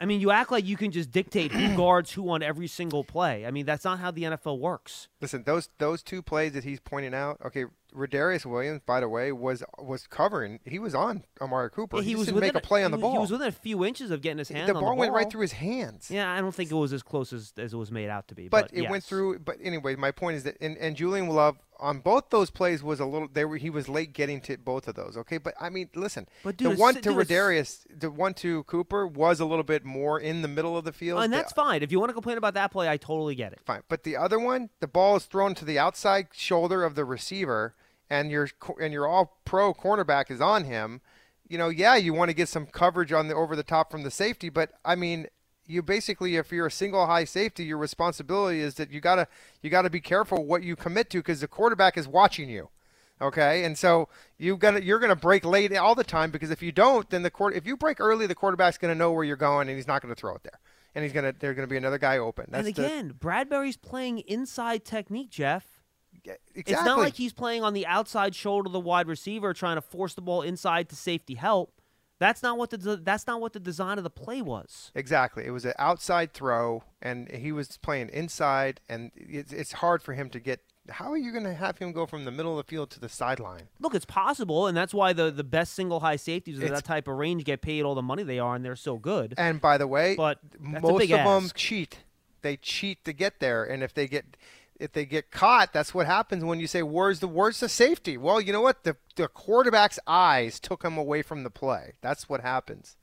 I mean, you act like you can just dictate who [CLEARS THROAT] guards who on every single play. I mean, that's not how the NFL works. Listen, those those two plays that he's pointing out. Okay, Rodarius Williams, by the way, was was covering. He was on Amari Cooper. Yeah, he, he was didn't make a play on the he, ball. He was within a few inches of getting his hand the ball the ball. went right through his hands. Yeah, I don't think it was as close as, as it was made out to be. But, But, it went through. But anyway, my point is that and, and Julian Love on both those plays was a little. They were he was late getting to both of those. Okay, but I mean, listen, But the dude, it's- one to dude, Rodarius, the one to Cooper was a little bit more in the middle of the field. And The- that's fine. If you want to complain about that play, I totally get it. fine. But the other one, the ball is thrown to the outside shoulder of the receiver, and your and your all pro cornerback is on him. You know, yeah, you want to get some coverage on the over the top from the safety, but I mean, you basically, if you're a single high safety, your responsibility is that you gotta you gotta be careful what you commit to because the quarterback is watching you. Okay, and so you gonna you're gonna break late all the time because if you don't, then the court if you break early, the quarterback's gonna know where you're going and he's not gonna throw it there, and he's gonna there's gonna be another guy open. That's and again, Bradberry's playing inside technique, Jeff. exactly. It's not like he's playing on the outside shoulder of the wide receiver, trying to force the ball inside to safety help. That's not what the that's not what the design of the play was. Exactly. It was an outside throw, and he was playing inside, and it's, it's hard for him to get. How are you going to have him go from the middle of the field to the sideline? Look, it's possible, and that's why the, the best single high safeties with It's- that type of range get paid all the money they are, and they're so good. And by the way, But most of them cheat. They cheat to get there, and if they get if they get caught, that's what happens when you say, "Where's the where's the safety?" Well, you know what? The the quarterback's eyes took him away from the play. That's what happens.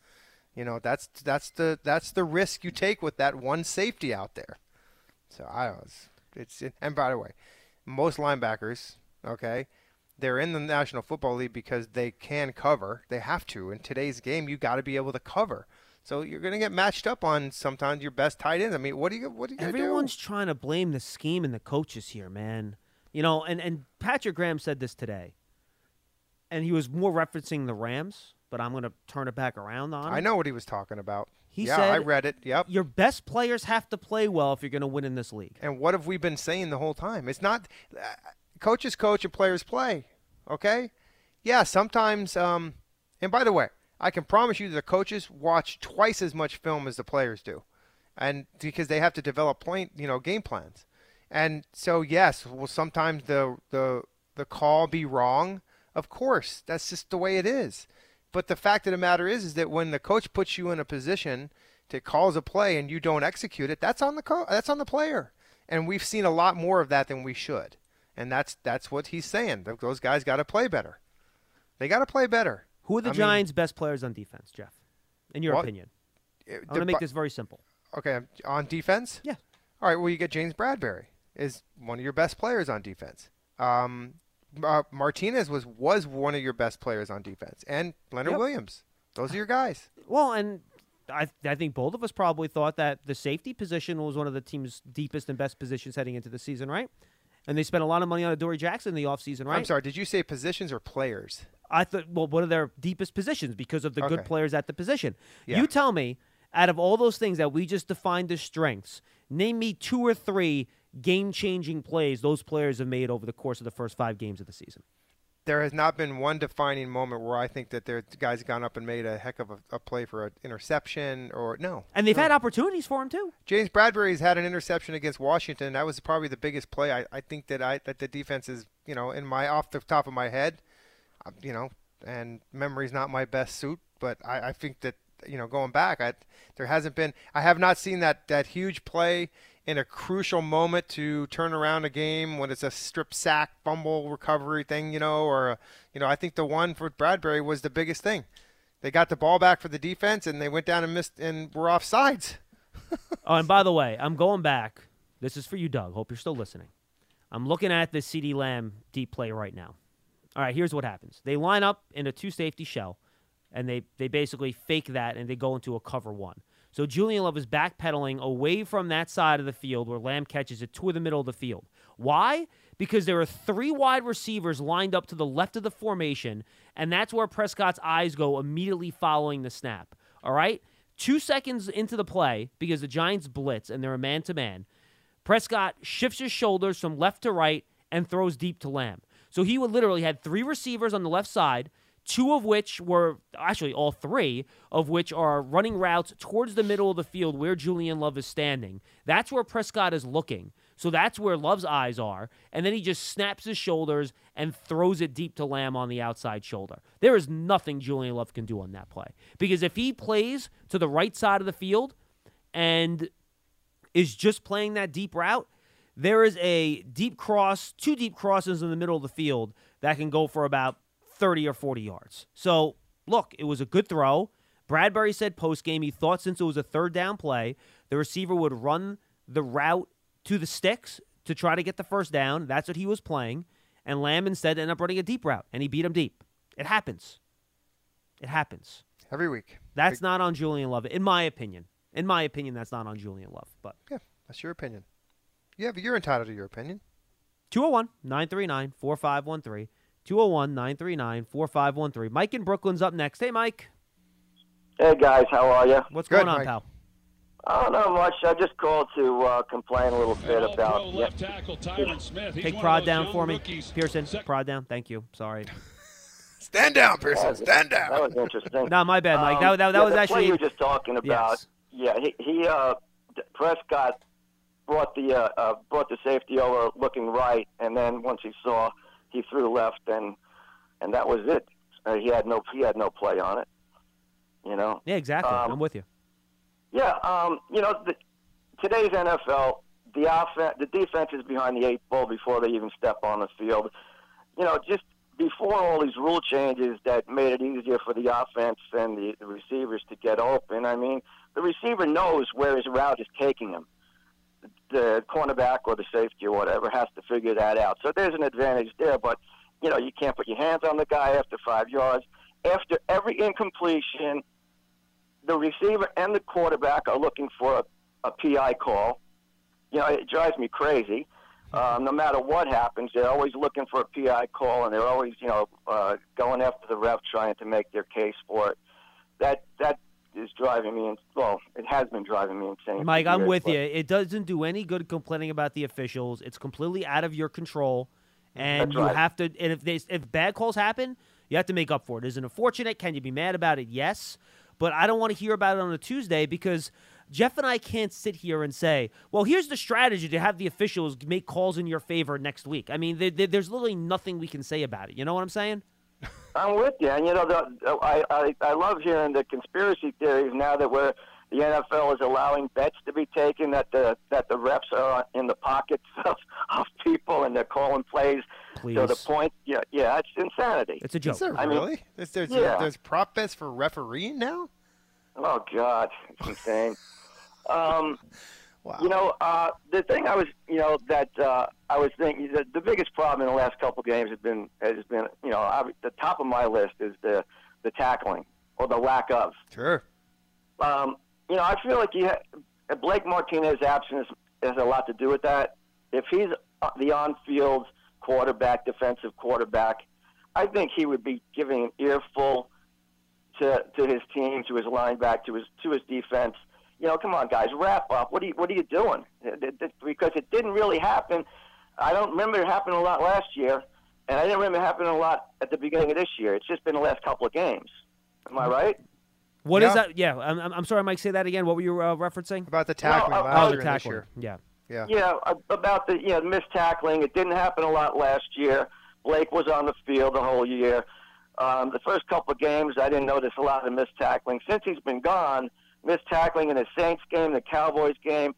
You know, that's that's the that's the risk you take with that one safety out there. So I don't it's and by the way, most linebackers, okay, They're in the National Football League because they can cover. They have to. In today's game, you got to be able to cover. So you're going to get matched up on sometimes your best tight ends. I mean, what do you what do you gonna do? Everyone's trying to blame the scheme and the coaches here, man. You know, and, and Patrick Graham said this today. And he was more referencing the Rams, but I'm going to turn it back around on him. I know what he was talking about. He yeah, said I read it. Yep. Your best players have to play well if you're going to win in this league. And what have we been saying the whole time? It's not uh, coaches coach and players play. Okay? Yeah, sometimes um and by the way, I can promise you the coaches watch twice as much film as the players do. And because they have to develop point, you know, game plans. And so yes, will sometimes the the the call be wrong? Of course. That's just the way it is. But the fact of the matter is, is that when the coach puts you in a position to calls a play and you don't execute it, that's on the co- that's on the player. And we've seen a lot more of that than we should. And that's that's what he's saying. Those guys got to play better. They got to play better. Who are the I mean, Giants' best players on defense, Jeff? In your opinion. uh, I'm going to the make this very simple. Okay, on defense. Yeah. All right. Well, you get James Bradberry is one of your best players on defense. Um, uh, Martinez was was one of your best players on defense, and Leonard Yep. Williams. Those are your guys. Well, and I, I think both of us probably thought that the safety position was one of the team's deepest and best positions heading into the season, right? And they spent a lot of money on Adoree' Jackson in the offseason, right? I'm sorry. Did you say positions or players? I thought, well, one of their deepest positions because of the good players at the position. Yeah. You tell me, out of all those things that we just defined as strengths, name me two or three game changing plays those players have made over the course of the first five games of the season. There has not been one defining moment where I think that their guys gone up and made a heck of a, a play for an interception or no. And they've no. had opportunities for him, too. James Bradberry's had an interception against Washington. That was probably the biggest play. I, I think that I that the defense is you know in my off the top of my head, uh, you know, and memory's not my best suit, but I, I think that you know going back, I, there hasn't been. I have not seen that that huge play in a crucial moment to turn around a game when it's a strip sack fumble recovery thing, you know, or you know I think the one for Bradberry was the biggest thing. They got the ball back for the defense, and they went down and missed and were off sides. [LAUGHS] Oh, and by the way, I'm going back. This is for you, Doug. Hope you're still listening. I'm looking at the CeeDee Lamb deep play right now. All right, here's what happens. They line up in a two safety shell, and they, they basically fake that and they go into a cover one. So Julian Love is backpedaling away from that side of the field where Lamb catches it toward the middle of the field. Why? Because there are three wide receivers lined up to the left of the formation, and that's where Prescott's eyes go immediately following the snap. All right? Two seconds into the play, because the Giants blitz and they're a man to man, Prescott shifts his shoulders from left to right and throws deep to Lamb. So he would literally had three receivers on the left side, two of which were actually all three of which are running routes towards the middle of the field where Julian Love is standing. That's where Prescott is looking. So that's where Love's eyes are. And then he just snaps his shoulders and throws it deep to Lamb on the outside shoulder. There is nothing Julian Love can do on that play. Because if he plays to the right side of the field and is just playing that deep route, there is a deep cross, two deep crosses in the middle of the field that can go for about 30 or 40 yards. So, look, it was a good throw. Bradberry said post game he thought since it was a third down play, the receiver would run the route to the sticks to try to get the first down. That's what he was playing. And Lamb instead ended up running a deep route, and he beat him deep. It happens. It happens. Every week. That's not on Julian Love, in my opinion. In my opinion, that's not on Julian Love. But Yeah, that's your opinion. Yeah, but you're entitled to your opinion. 201 939 4513. 201 939 4513. Mike in Brooklyn's up next. Hey, Mike. Hey guys, how are you? What's Good, going on, Mike. pal? Oh, not much. I just called to uh, complain a little bit about. All-pro Yeah, tackle Tyron Smith. He's Take prod down for me. rookies. Pearson, Sec- prod down. Thank you. Sorry. [LAUGHS] Stand down, Pearson. Stand down. that was interesting. [LAUGHS] No, my bad, Mike. Um, That, that, that yeah, was actually. play you were just talking about. Yes. Yeah, he, he uh, D- Prescott brought the uh, uh, brought the safety over looking right, and then once he saw, he threw left, and and that was it. Uh, he had no he had no play on it. You know. Yeah, exactly. Um, I'm with you. Yeah, um, you know, the, today's NFL, the offense, the defense is behind the eight ball before they even step on the field. You know, just before all these rule changes that made it easier for the offense and the, the receivers to get open. I mean, the receiver knows where his route is taking him. The cornerback or the safety or whatever has to figure that out. So there's an advantage there. But you know, you can't put your hands on the guy after five yards. After every incompletion, the receiver and the quarterback are looking for a, a PI call. You know, it drives me crazy. Um, no matter what happens, they're always looking for a PI call, and they're always, you know, uh, going after the ref, trying to make their case for it. That that is driving me. In, well, it has been driving me insane. Mike, I'm years, with you. It doesn't do any good complaining about the officials. It's completely out of your control, and you right. have to. And if they, if bad calls happen, you have to make up for it. Is it unfortunate? Can you be mad about it? Yes, but I don't want to hear about it on a Tuesday because Jeff and I can't sit here and say, "Well, here's the strategy to have the officials make calls in your favor next week." I mean, there- there- there's literally nothing we can say about it. You know what I'm saying? I'm with you, and you know, the, I, I I love hearing the conspiracy theories now that we're the NFL is allowing bets to be taken that the that the refs are in the pockets [LAUGHS] of, of people and they're calling plays Please. So the point. Yeah, yeah, it's insanity. It's a joke. Is there I mean, really? there's there's, yeah. there's prop bets for refereeing now. Oh God, it's insane. um, [LAUGHS] Wow. You know, uh, the thing I was, you know, that uh, I was thinking that the biggest problem in the last couple of games has been has been, you know, I, the top of my list is the the tackling or the lack of. Sure. Um, you know, I feel like you ha- Blake Martinez's absence has a lot to do with that. If he's uh, the on-field quarterback, defensive quarterback, I think he would be giving an earful to to his team, to his linebacker, to his to his defense. You know, come on, guys, wrap up. What are you What are you doing? Because it didn't really happen. I don't remember it happening a lot last year, and I didn't remember it happening a lot at the beginning of this year. It's just been the last couple of games. Am I right? What is Yeah. that? Yeah, I'm, I'm I'm sorry, Mike. Say that again. What were you uh, referencing? About the tackling uh, last oh, Oh, year the and this tackling. year. Yeah. Yeah. Yeah, about the you know missed tackling. It didn't happen a lot last year. Blake was on the field the whole year. Um, the first couple of games, I didn't notice a lot of missed tackling. Since he's been gone, missed tackling in the Saints game, the Cowboys game,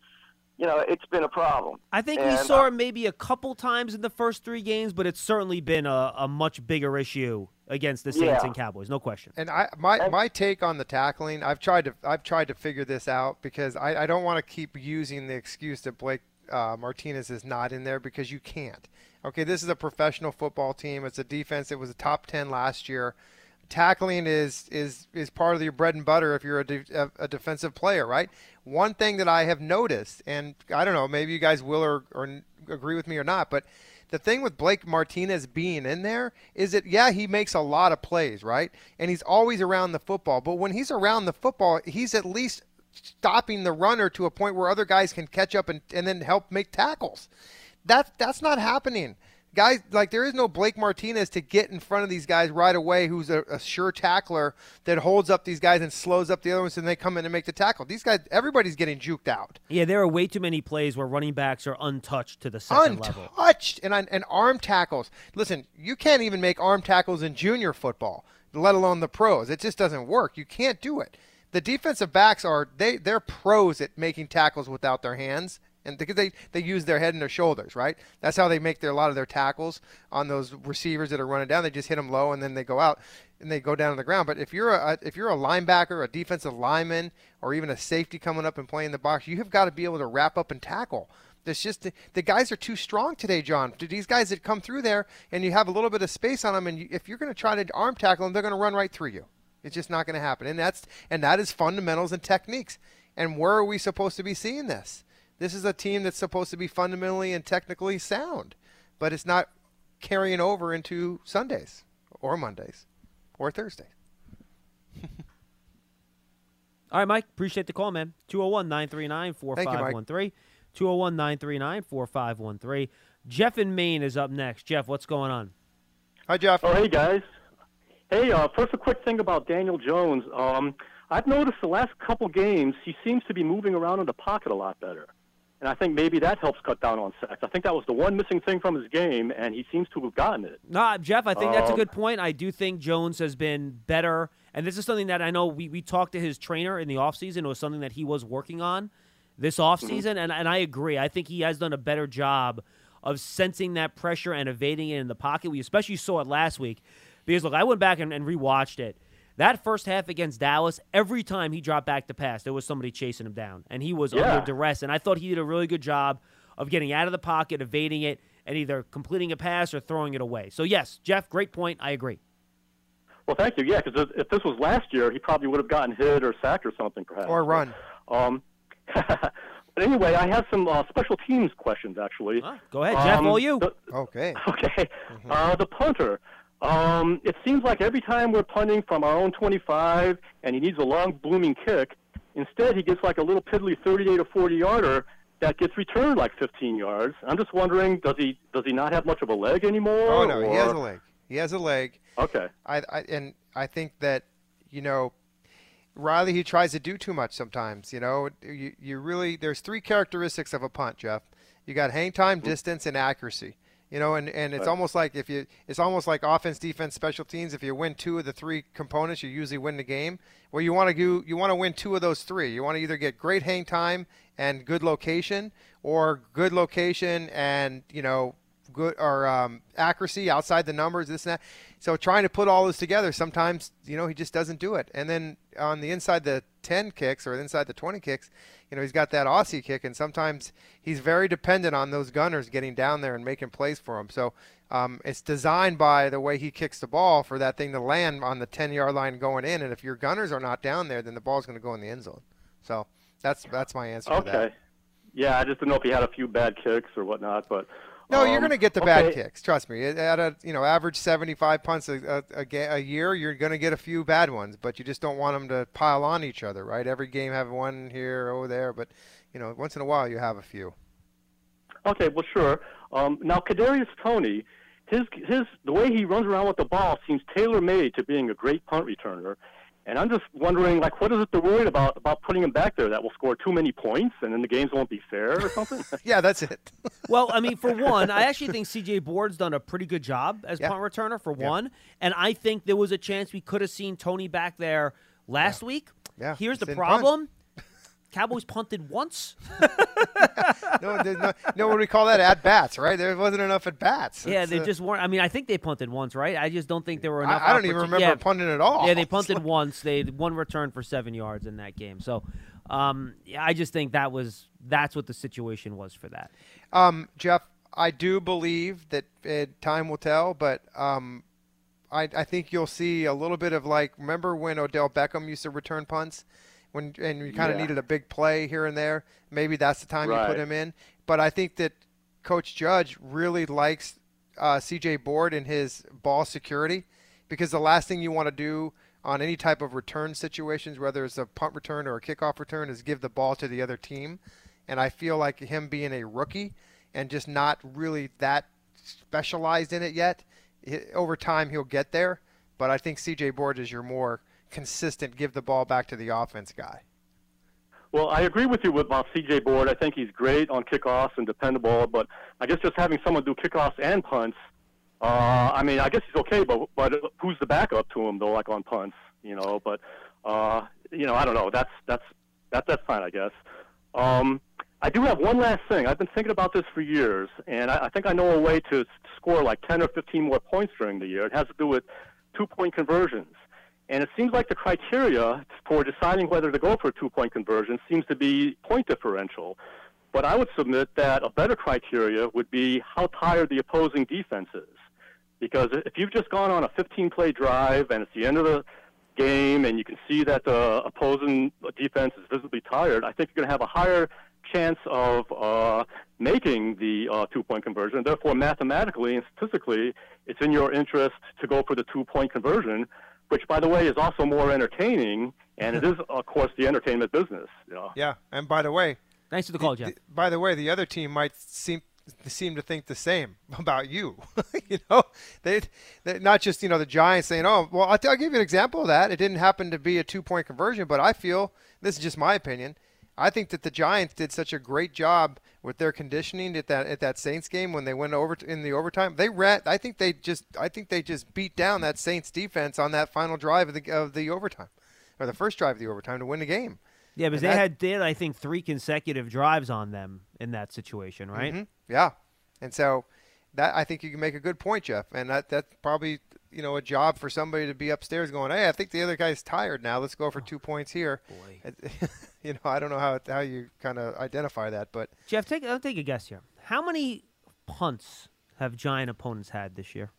you know, it's been a problem. I think we saw uh, it maybe a couple times in the first three games, but it's certainly been a, a much bigger issue against the Saints Yeah. and Cowboys, no question. And I my my take on the tackling, I've tried to I've tried to figure this out because I, I don't want to keep using the excuse that Blake uh, Martinez is not in there because you can't. Okay, this is a professional football team. It's a defense that was a top ten last year. Tackling is is is part of your bread and butter if you're a, de- a, defensive player, right? One thing that I have noticed, and I don't know, maybe you guys will or, or agree with me or not, but the thing with Blake Martinez being in there is that yeah, he makes a lot of plays, right? And he's always around the football. But when he's around the football, he's at least stopping the runner to a point where other guys can catch up and, and then help make tackles. That that's not happening. Guys, like there is no Blake Martinez to get in front of these guys right away who's a, a sure tackler that holds up these guys and slows up the other ones and they come in and make the tackle. These guys everybody's getting juked out. Yeah, there are way too many plays where running backs are untouched to the second level. untouched and and arm tackles. Listen, you can't even make arm tackles in junior football, let alone the pros. It just doesn't work. You can't do it. The defensive backs are they they're pros at making tackles without their hands. And because they, they use their head and their shoulders, right? That's how they make their, a lot of their tackles on those receivers that are running down. They just hit them low and then they go out and they go down to the ground. But if you're a if you're a linebacker, a defensive lineman, or even a safety coming up and playing the box, you have got to be able to wrap up and tackle. It's just the, the guys are too strong today, John. These guys that come through there and you have a little bit of space on them, and you, if you're going to try to arm tackle them, they're going to run right through you. It's just not going to happen, and that's and that is fundamentals and techniques. And where are we supposed to be seeing this? This is a team that's supposed to be fundamentally and technically sound, but it's not carrying over into Sundays or Mondays or Thursdays. [LAUGHS] All right, Mike, appreciate the call, man. 201 939 4513. 201 939 4513. Jeff in Maine is up next. Jeff, what's going on? Hi, Jeff. Oh, hey guys. Hey, uh, first a quick thing about Daniel Jones. Um, I've noticed the last couple games he seems to be moving around in the pocket a lot better, and I think maybe that helps cut down on sacks. I think that was the one missing thing from his game, and he seems to have gotten it. No, Jeff, I think that's a Um, good point. I do think Jones has been better. And this is something that I know we, we talked to his trainer in the offseason. It was something that he was working on this offseason. And, and I agree. I think he has done a better job of sensing that pressure and evading it in the pocket. We especially saw it last week. Because, look, I went back and, and rewatched it. That first half against Dallas, every time he dropped back to pass, there was somebody chasing him down. And he was Yeah. under duress. And I thought he did a really good job of getting out of the pocket, evading it, and either completing a pass or throwing it away. So yes, Jeff, great point. I agree. Well, thank you. Yeah, because if this was last year, he probably would have gotten hit or sacked or something, perhaps. Or run. Um, [LAUGHS] but anyway, I have some uh, special teams questions, actually. Go ahead, Jeff. Um, all you. the- Okay. [LAUGHS] Okay. Uh, the punter. Um, it seems like every time we're punting from our own 25 and he needs a long, blooming kick, instead he gets like a little piddly 38 or 40 yarder that gets returned like 15 yards. I'm just wondering, does he does he not have much of a leg anymore? Oh no, he has a leg. He has a leg. Okay. I, I and I think that you know Riley he tries to do too much sometimes. You know, you you really there's three characteristics of a punt, Jeff. You got hang time, distance, and accuracy. You know, and, and it's Right. almost like if you it's almost like offense, defense, special teams. If you win two of the three components, you usually win the game. Well, you want to do you want to win two of those three. You want to either get great hang time and good location, or good location and you know good or um, accuracy outside the numbers, this and that. So trying to put all this together, sometimes you know he just doesn't do it. And then on the inside the 10 kicks or inside the 20 kicks, you know he's got that Aussie kick, and sometimes he's very dependent on those gunners getting down there and making plays for him. So um, it's designed by the way he kicks the ball for that thing to land on the 10 yard line going in. And if your gunners are not down there, then the ball's going to go in the end zone. So that's that's my answer. Okay. Yeah, I just didn't know if he had a few bad kicks or whatnot, but No, you're um, going to get the bad kicks. Trust me. At a you know average 75 punts a, a, a, a year, you're going to get a few bad ones, but you just don't want them to pile on each other, right? Every game have one here, over there, but you know once in a while you have a few. Okay, well, sure. Um, now, Kadarius Toney, his his the way he runs around with the ball seems tailor made to being a great punt returner. And I'm just wondering, like, what is it they're worried about about putting him back there that will score too many points and then the games won't be fair or something? [LAUGHS] yeah, that's it. [LAUGHS] Well, I mean, for one, I actually think CJ Board's done a pretty good job as Yeah. punt returner, for Yeah. one. And I think there was a chance we could have seen Toney back there last week. Yeah, Here's the didn't punt. Cowboys punted once. [LAUGHS] no, there's no, no, what do we call that? At bats, right? There wasn't enough at bats. yeah, they uh, just weren't. I mean, I think they punted once, right? I just don't think there were enough. I, I don't even remember yeah, punting at all. Yeah, they punted [LAUGHS] once. They had one return for seven yards in that game. So, um, yeah, I just think that was that's what the situation was for that. Um, Jeff, I do believe that uh, time will tell, but um, I, I think you'll see a little bit of like remember when Odell Beckham used to return punts when and you kind of Yeah. needed a big play here and there. Maybe that's the time you put him in. But I think that Coach Judge really likes uh, C.J. Board and his ball security because the last thing you want to do on any type of return situations, whether it's a punt return or a kickoff return, is give the ball to the other team. And I feel like him being a rookie and just not really that specialized in it yet, over time he'll get there. But I think C.J. Board is your more consistent give the ball back to the offense guy. Well, I agree with you with about C.J. Board. I think he's great on kickoffs and dependable, but I guess just having someone do kickoffs and punts, uh, I mean, I guess he's okay, but but who's the backup to him though, like on punts, you know? But uh, you know, I don't know. That's that's that that's fine, I guess. Um, I do have one last thing. I've been thinking about this for years, and I, I think I know a way to score like 10 or 15 more points during the year. It has to do with two-point conversions. And it seems like the criteria for deciding whether to go for a two-point conversion seems to be point differential. But I would submit that a better criteria would be how tired the opposing defense is. Because if you've just gone on a 15-play drive and it's the end of the game and you can see that the opposing defense is visibly tired, I think you're going to have a higher chance of uh, making the uh, two-point conversion. Therefore, mathematically and statistically, it's in your interest to go for the two-point conversion, which, by the way, is also more entertaining, and it [LAUGHS] is, of course, the entertainment business. You know? Yeah, and by the way, Thanks for the call, Jeff. by the way, the other team might seem seem to think the same [LAUGHS] about you. [LAUGHS] you know, they, they not just you know the Giants saying, "Oh, well, I'll, I'll give you an example of that. It didn't happen to be a two point conversion, but I feel this is just my opinion. I think that the Giants did such a great job with their conditioning at that at that Saints game when they went over in the overtime. They ran. I think they just I think they just beat down that Saints defense on that final drive of the of the overtime, or the first drive of the overtime to win the game. Yeah, because And they that- had, had, I think, three consecutive drives on them in that situation, right? Mhm. Yeah, and so that I think you can make a good point, Jeff, and that that's probably you know a job for somebody to be upstairs going, hey, I think the other guy's tired now. Let's go for two points here. Oh, boy. [LAUGHS] you know, I don't know how how you kind of identify that, but Jeff, take I'll take a guess here. How many punts have Giant opponents had this year?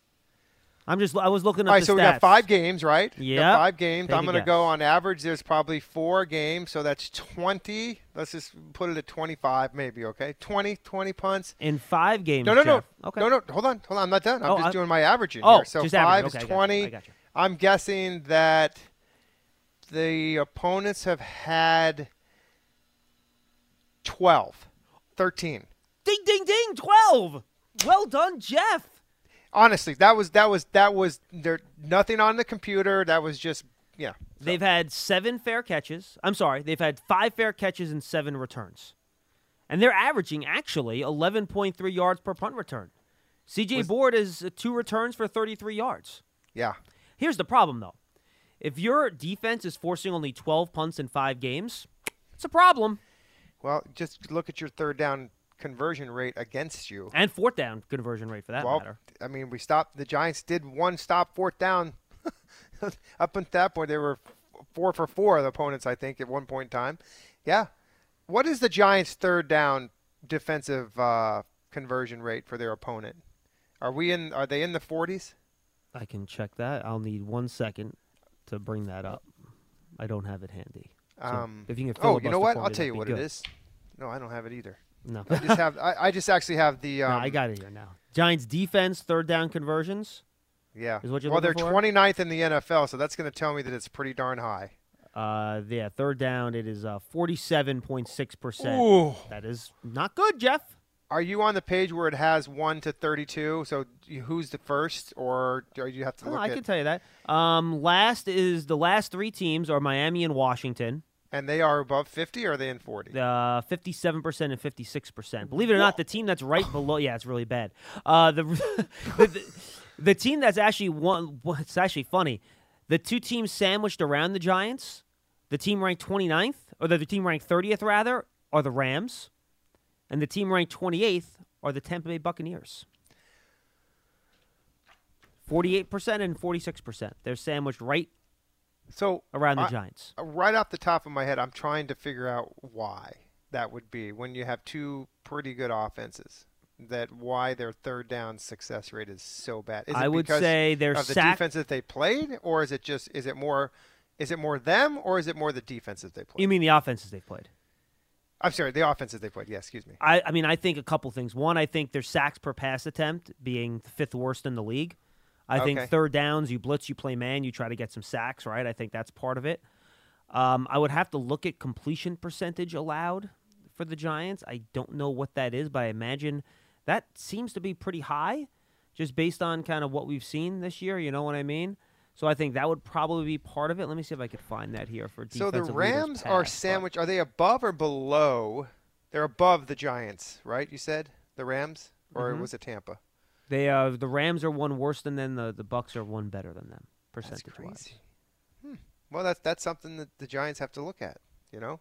I'm just. I was looking at All right, so we stats. got five games, right? Yeah, five games. Take I'm going to go on average. There's probably four games, so that's 20. Let's just put it at 25, maybe. Okay, 20, 20 punts. in five games. No, no, no, Jeff. Okay. no, no. Hold on, hold on. I'm not done. I'm Oh, just I- doing my averaging Oh, here. So just five average. is Okay, I got you. 20. I got you. I'm guessing that the opponents have had 12, 13. Ding, ding, ding. Twelve. Well done, Jeff. Honestly, that was that was that was there nothing on the computer. That was just yeah. They've had seven fair catches. I'm sorry, they've had five fair catches and seven returns. And they're averaging actually 11.3 yards per punt return. CJ Board is uh, two returns for 33 yards. Yeah. Here's the problem, though. If your defense is forcing only 12 punts in five games, it's a problem. Well, just look at your third down conversion rate against you. And fourth down conversion rate for that well, matter. I mean, we stopped. The Giants did one stop fourth down. [LAUGHS] Up until that point, they were four for four. The opponents, I think, at one point in time. Yeah. What is the Giants' third down defensive uh, conversion rate for their opponent? Are we in? Are they in the 40s? I can check that. I'll need one second to bring that up. I don't have it handy. So Um, if you can oh, you know what? I'll tell you what be it good. is. No, I don't have it either. No. I just have. I, I just actually have the. Um, No, I got it here now. Giants defense third down conversions. Yeah. Is what you're well, they're for? 29th in the NFL, so that's going to tell me that it's pretty darn high. Uh, yeah, third down it is uh, forty-seven point six percent. Ooh. That is not good, Jeff. Are you on the page where it has one to thirty-two? So who's the first, or do you have to Oh, look I at? can tell you that. Um, last is the last three teams are Miami and Washington. And they are above fifty, or are they in forty? Uh, fifty-seven percent and fifty-six percent. Believe it or not, the team that's right below, yeah, it's really bad. Uh, the [LAUGHS] the, the, the team that's actually one, [LAUGHS] it's actually funny. The two teams sandwiched around the Giants, the team ranked 29th, or the, the team ranked 30th rather, are the Rams, and the team ranked 28th are the Tampa Bay Buccaneers. 48% and 46%. They're sandwiched right So around the I- Giants. Right off the top of my head, I'm trying to figure out why that would be when you have two pretty good offenses. That why their third down success rate is so bad. Is I would because say their of the sack- defense that they played, or is it just is it more is it more them, or is it more the defenses they played? You mean the offenses they've played? I'm sorry, the offenses they played. Yeah, excuse me. I, I mean, I think a couple things. One, I think their sacks per pass attempt being fifth worst in the league. I think third downs, you blitz, you play man, you try to get some sacks, right? I think that's part of it. Um, I would have to look at completion percentage allowed for the Giants. I don't know what that is, but I imagine that seems to be pretty high, just based on kind of what we've seen this year. You know what I mean? So I think that would probably be part of it. Let me see if I could find that here for So the Rams are pass, but- sandwiched. Are they above or below? They're above the Giants, right? You said the Rams, or Mhm. was it Tampa? They uh the Rams are one worse than them. The the Bucks are one better than them That's percentage wise. crazy. Hmm. Well, that's that's something that the Giants have to look at. You know.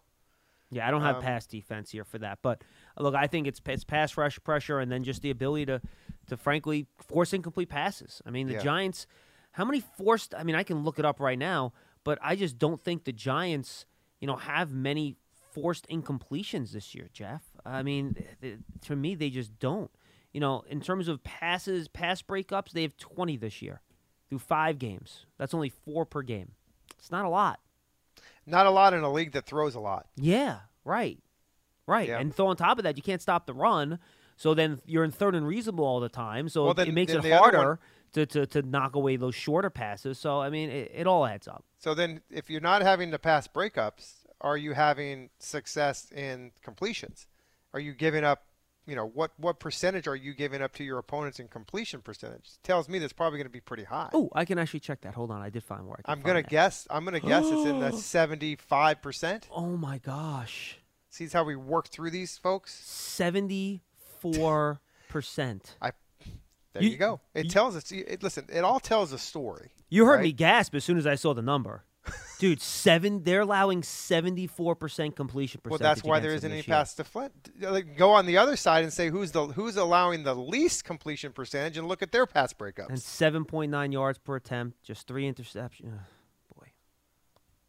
Yeah, I don't have Um, pass defense here for that, but look, I think it's it's pass rush pressure and then just the ability to to frankly force incomplete passes. I mean, the Yeah. Giants, how many forced? I mean, I can look it up right now, but I just don't think the Giants, you know, have many forced incompletions this year, Jeff. I mean, th- to me, they just don't. You know, in terms of passes, pass breakups, they have 20 this year through five games. That's only four per game. It's not a lot. Not a lot in a league that throws a lot. Yeah, right. Right. Yeah. And so on top of that, you can't stop the run. So then you're in third and reasonable all the time. So Well, it- then- it makes it harder one- to, to, to knock away those shorter passes. So, I mean, it, it all adds up. So then, if you're not having to pass breakups, are you having success in completions? Are you giving up? You know what? What percentage are you giving up to your opponents in completion percentage? tells me that's probably going to be pretty high. Oh, I can actually check that. Hold on. I did find where I can I'm gonna that. guess. I'm gonna guess it's in the [GASPS] 75 percent. Oh, my gosh. See how we work through these folks. 74%. [LAUGHS] I. There You- you, go. It tells us. It, listen, it all tells a story. You heard right? me gasp as soon as I saw the number. Dude, seven. They're allowing 74% completion percentage. Well, that's why there isn't any pass to Flint. Uh, like, Go on the other side and say who's the who's allowing the least completion percentage, and look at their pass breakups. And 7.9 yards per attempt, just three interceptions. Boy.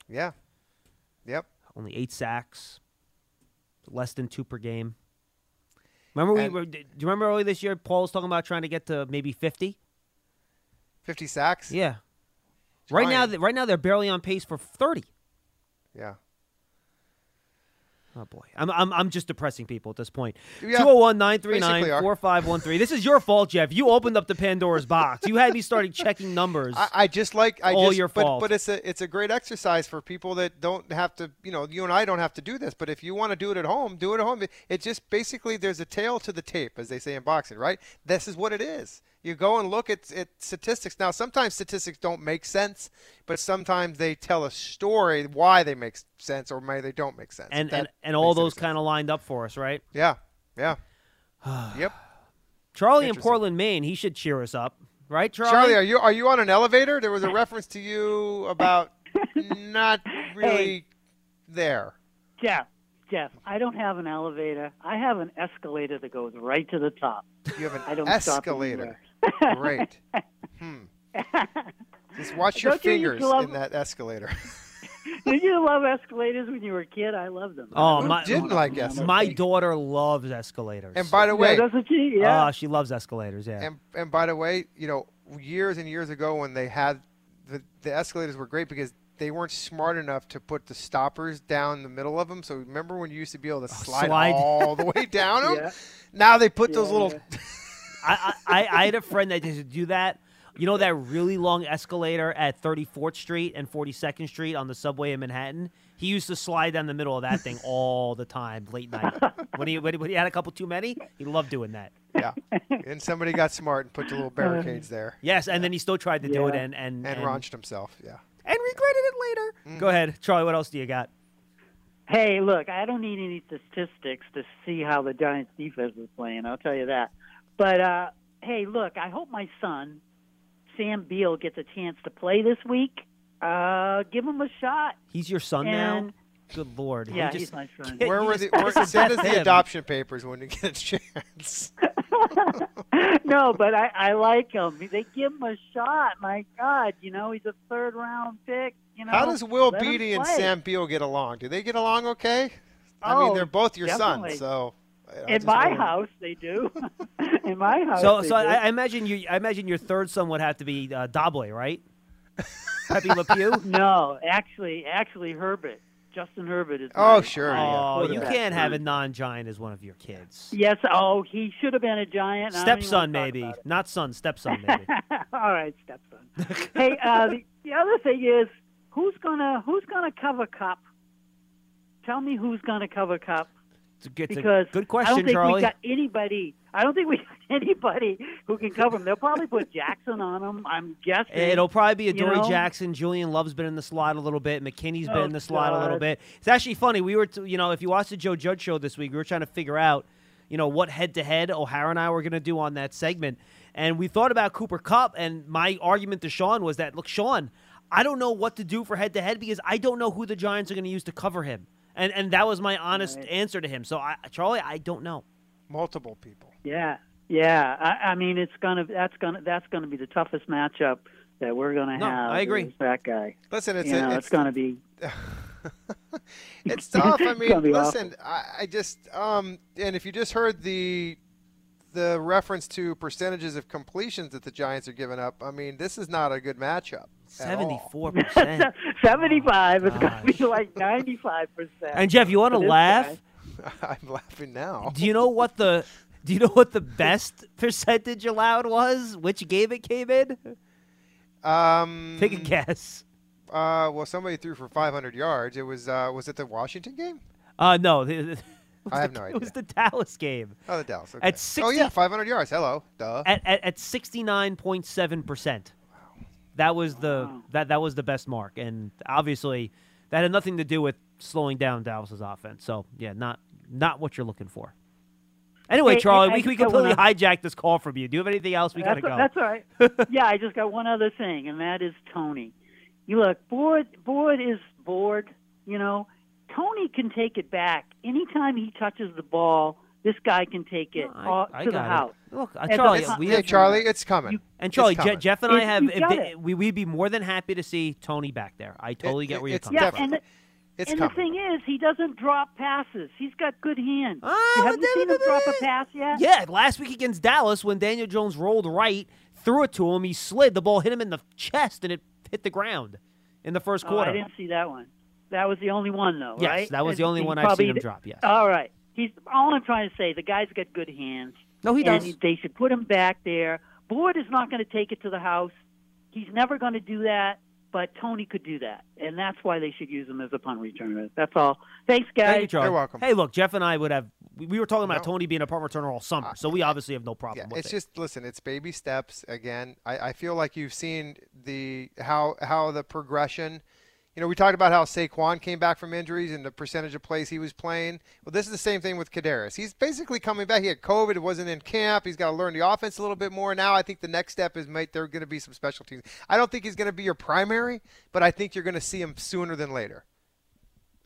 Yeah. Yep. Only eight sacks, less than two per game. Remember we And- were? Do you remember earlier this year? Paul was talking about trying to get to maybe fifty. 50 sacks. Yeah. Right now, Trying. right now they're barely on pace for thirty. Yeah. Oh boy, I'm I'm I'm just depressing people at this point. Yeah, 201-939-4513. This is your fault, Jeff. You opened up the Pandora's box. You had me starting checking numbers. I, I just like I all just, your but, fault. But it's a it's a great exercise for people that don't have to. You know, you and I don't have to do this. But if you want to do it at home, do it at home. It, it just basically there's a tail to the tape, as they say in boxing, right? This is what it is. You go and look at, at statistics. Now, sometimes statistics don't make sense, but sometimes they tell a story why they make sense or why they don't make sense. and, and and all those kind of lined up for us, right? Yeah, yeah, [SIGHS] yep. Charlie in Portland, Maine. He should cheer us up, right, Charlie? Charlie, are you are you on an elevator? There was a [LAUGHS] reference to you about [LAUGHS] not really there. Jeff, Jeff, I don't have an elevator. I have an escalator that goes right to the top. You have an I don't escalator. Great. [LAUGHS] Hmm. Just watch your Don't you fingers love- in that escalator. [LAUGHS] Did you love escalators when you were a kid? I loved them. Oh, Who my, didn't like escalators? My daughter loves escalators. And by the way, yeah, doesn't she? Yeah. Ah, she loves escalators. Yeah. and and by the way, you know, years and years ago when they had the the escalators were great because they weren't smart enough to put the stoppers down the middle of them. So remember when you used to be able to oh, slide, Oh, slide. all the way [LAUGHS] down them? Yeah. Now they put those little. yeah. [LAUGHS] I, I, I had a friend that used to do that. You know that really long escalator at 34th Street and 42nd Street on the subway in Manhattan? He used to slide down the middle of that thing [LAUGHS] all the time, late night. When he, when he had a couple too many, he loved doing that. Yeah. And somebody got smart and put the little barricades there Yes, and then he still tried to do it and and and and, raunched himself. Yeah. And regretted it later. Go ahead, Charlie. What else do you got? Hey, look, I don't need any statistics to see how the Giants defense is playing. I'll tell you that. But uh, hey, look, I hope my son Sam Beal gets a chance to play this week. Uh, give him a shot. He's your son now. Good lord. He Yeah, just- he's my son. Where were the where, [LAUGHS] send us the adoption papers when you get a chance? [LAUGHS] [LAUGHS] no, but I, I like him. They give him a shot. My God, you know he's a third round pick. You know How does Will let Beatty and. Sam Beal get along? Do they get along okay? I Oh, mean, they're both your definitely. sons, so. I- I In my wonder- house, they do. [LAUGHS] In my house, So, they so do. I, I imagine you. I imagine your third son would have to be uh, Dobley, right? Pepe Le Pew. [LAUGHS] no, actually, actually, Herbert, Justin Herbert is. Oh, sure, my, yeah. Oh, you can't have a non-giant as one of your kids. Yes. Oh, he should have been a giant. I don't even Stepson, maybe. Not son, stepson, [LAUGHS] maybe. All right, stepson. hey, uh, the, the other thing is, who's gonna who's gonna cover Kupp? Tell me who's gonna cover Kupp It's a good, it's a because good I don't think Charlie. we got anybody. I don't think we [LAUGHS] got anybody who can cover him. They'll probably put Jackson on them. I'm guessing. It'll probably be a Dory know? Jackson. Julian Love's been in the slot a little bit. McKinney's been Oh, in the oh, slot a little bit. It's actually funny. We were, t- you know, if you watched the Joe Judge show this week, we were trying to figure out, you know, what head to head O'Hara and I were going to do on that segment. And we thought about Cooper Kupp. And my argument to Sean was that, look, Sean, I don't know what to do for head to head because I don't know who the Giants are going to use to cover him. And and that was my honest Right. answer to him. So, I, Charlie, I don't know. Multiple people. Yeah, yeah. I, I mean, it's gonna that's gonna that's gonna be the toughest matchup that we're gonna No, have. I agree. That guy. Listen, it's you a- it's- it's gonna be. [LAUGHS] It's [LAUGHS] tough. I mean, listen, I, I just um, and if you just heard the the reference to percentages of completions that the Giants are giving up, I mean, this is not a good matchup. At all. 74%. [LAUGHS] Seventy-five. It's gonna be like ninety-five percent. And Jeff, you want to laugh? guy. [LAUGHS] I'm laughing now. Do you know what the Do you know what the best [LAUGHS] percentage allowed was? Which game it came in? Um, Take a guess. Uh, well, somebody threw for 500 yards. It was uh, was it the Washington game? Uh no, the- the- it was I have the- no idea. It was the Dallas game Oh, the Dallas. Okay. At oh yeah, 500 yards. Hello, duh. at at, at sixty nine point seven percent. That was the Wow. that that was the best mark, and obviously that had nothing to do with slowing down Dallas's offense. So yeah, not not what you're looking for. Anyway, Hey, Charlie, hey, I we, got completely hijacked this call from you. Do you have anything else? We gotta that's, go. That's all right. [LAUGHS] yeah, I just got one other thing, and that is Toney. You look, bored. board is bored. You know, Toney can take it back anytime he touches the ball. This guy can take it I- all I to got the it. house. Look, uh, And the Charlie, con- we Hey, have Charlie, it's coming. You- And It's Charlie, Je- Jeff and I have if they- we we'd be more than happy to see Toney back there. I totally It- get it- where you're coming Yeah, from. and It's and coming. the thing is, he doesn't drop passes. He's got good hands. Ah, Have you seen him drop a pass yet? Yeah, last week against Dallas, when Daniel Jones rolled right, threw it to him, he slid. The ball hit him in the chest, and it hit the ground in the first Oh, quarter. I didn't see that one. That was the only one, though, Yes, right? that was the only one I've seen him d- drop, yes. All right. He's all I'm trying to say. The guy's got good hands. No, he and does. They should put him back there. Boyd is not going to take it to the house. He's never going to do that. But Toney could do that, and that's why they should use him as a punt returner. That's all. Thanks, guys. Thank you, Charlie. Hey, look, Jeff and I would have. We we were talking about No. Toney being a punt returner all summer, uh, so we obviously have no problem Yeah, with it's it. just listen. It's baby steps. Again, I, I feel like you've seen the how how the progression. You know, we talked about how Saquon came back from injuries and the percentage of plays he was playing. Well, this is the same thing with Kadarius. He's basically coming back. He had COVID. Wasn't in camp. He's got to learn the offense a little bit more. Now, I think the next step is mate. There are going to be some special teams. I don't think he's going to be your primary, but I think you're going to see him sooner than later.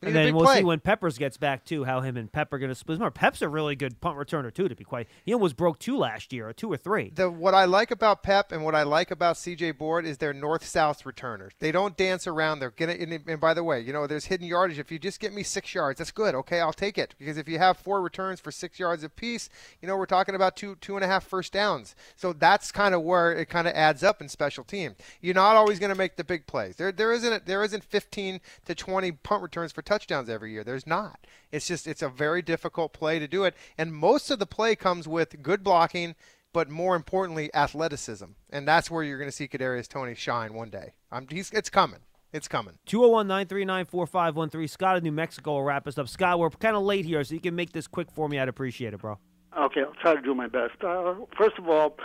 And then we'll play. see when Peppers gets back too, how him and Pep are going to split. Remember, Pep's a really good punt returner too. To be quite, he almost broke two last year, or two or three. the what I like about Pep and what I like about CJ Board is they're north south returners. They don't dance around. They're gonna. And, and by the way, you know there's hidden yardage. If you just get me six yards, that's good. Okay, I'll take it because if you have four returns for six yards apiece, you know we're talking about two two and a half first downs. So that's kind of where it kind of adds up in special teams. You're not always going to make the big plays. There there isn't there isn't 15 to 20 punt returns for touchdowns every year. There's not. It's just it's a very difficult play to do it, and most of the play comes with good blocking but more importantly, athleticism. And that's where you're going to see Kadarius Toney shine one day. I'm, he's, it's coming. It's coming. 201 939 4513. Scott of New Mexico will wrap us up. Scott, we're kind of late here, so you can make this quick for me. I'd appreciate it, bro. Okay, I'll try to do my best. Uh, first of all,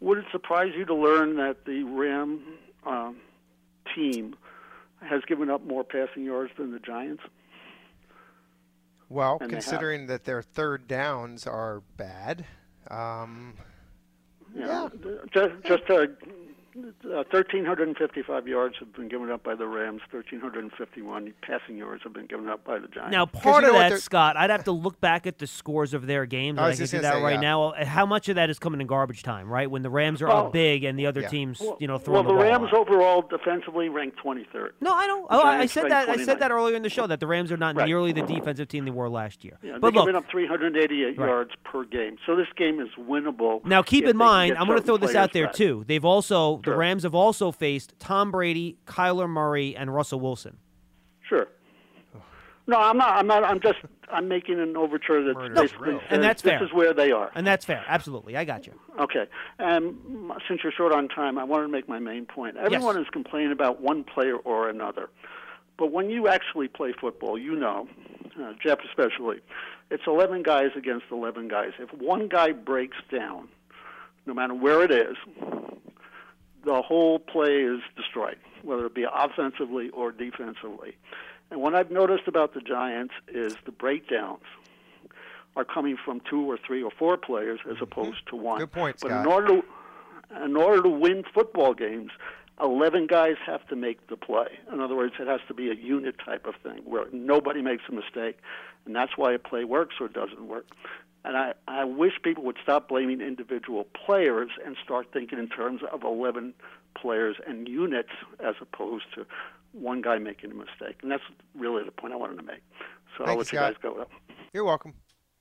would it surprise you to learn that the Ram um, team has given up more passing yards than the Giants? Well, And considering that their third downs are bad, um, Yeah, just just uh, uh, 1,355 yards have been given up by the Rams. 1,351 passing yards have been given up by the Giants. Now, part of that, Scott, I'd have to look back at the scores of their games. I I, can just do that say, right yeah. now. How much of that is coming in garbage time, right? When the Rams are Well, up big and the other yeah. teams, Well- you know, well, throwing the the, ball. Rams overall defensively ranked 23rd. No, I don't. Oh, I I said ranked that. I said that earlier in the show that the Rams are not Right. nearly the defensive team they were last year. Yeah, but they're look, giving up 388 Right. yards per game. So this game is winnable. Now, keep in mind, I'm going to throw this out there back. too. They've also the Sure. Rams have also faced Tom Brady, Kyler Murray, and Russell Wilson. Sure. No, I'm not. I'm not. I'm just. I'm making an overture that basically says and that's this fair. is where they are. And that's fair. Absolutely, I got you. Okay. And mm, since you're short on time, I want to make my main point. Everyone is complaining about one player or another. But when you actually play football, you know, uh, Jeff especially, it's 11 guys against 11 guys. If one guy breaks down, no matter where it is, the whole play is destroyed, whether it be offensively or defensively. And what I've noticed about the Giants is the breakdowns are coming from two or three or four players as mm-hmm. opposed to one. Good point, But Scott. in order to in order to win football games, eleven guys have to make the play. In other words, it has to be a unit type of thing where nobody makes a mistake, and that's why a play works or doesn't work. And I, I wish people would stop blaming individual players and start thinking in terms of 11 players and units as opposed to one guy making a mistake. And that's really the point I wanted to make. So I'll let you, you guys Scott. go. You're welcome.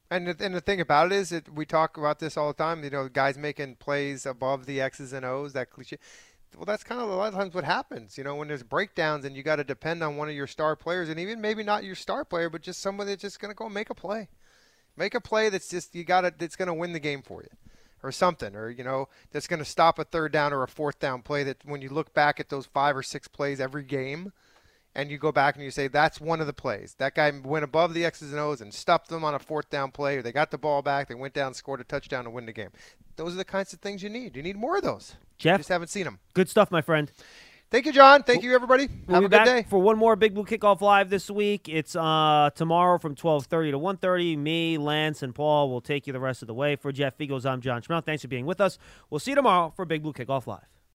And the, and the thing about it is that we talk about this all the time. You know, guys making plays above the X's and O's. That cliche. Well, that's kind of a lot of times what happens. You know, when there's breakdowns and you got to depend on one of your star players, and even maybe not your star player, but just somebody that's just going to go make a play, make a play that's just you got to that's going to win the game for you, or something, or you know that's going to stop a third down or a fourth down play. That when you look back at those five or six plays every game, and you go back and you say that's one of the plays. That guy went above the X's and O's and stuffed them on a fourth down play, or they got the ball back, they went down, scored a touchdown to win the game. Those are the kinds of things you need. You need more of those. Jeff, just haven't seen him. Good stuff, my friend. Thank you, John. Thank you, everybody. We'll Have a good day. for one more Big Blue Kickoff Live this week. It's uh, tomorrow from 12:30 to 1:30. Me, Lance, and Paul will take you the rest of the way. For Jeff Feagles, I'm John Schmeelk. Thanks for being with us. We'll see you tomorrow for Big Blue Kickoff Live.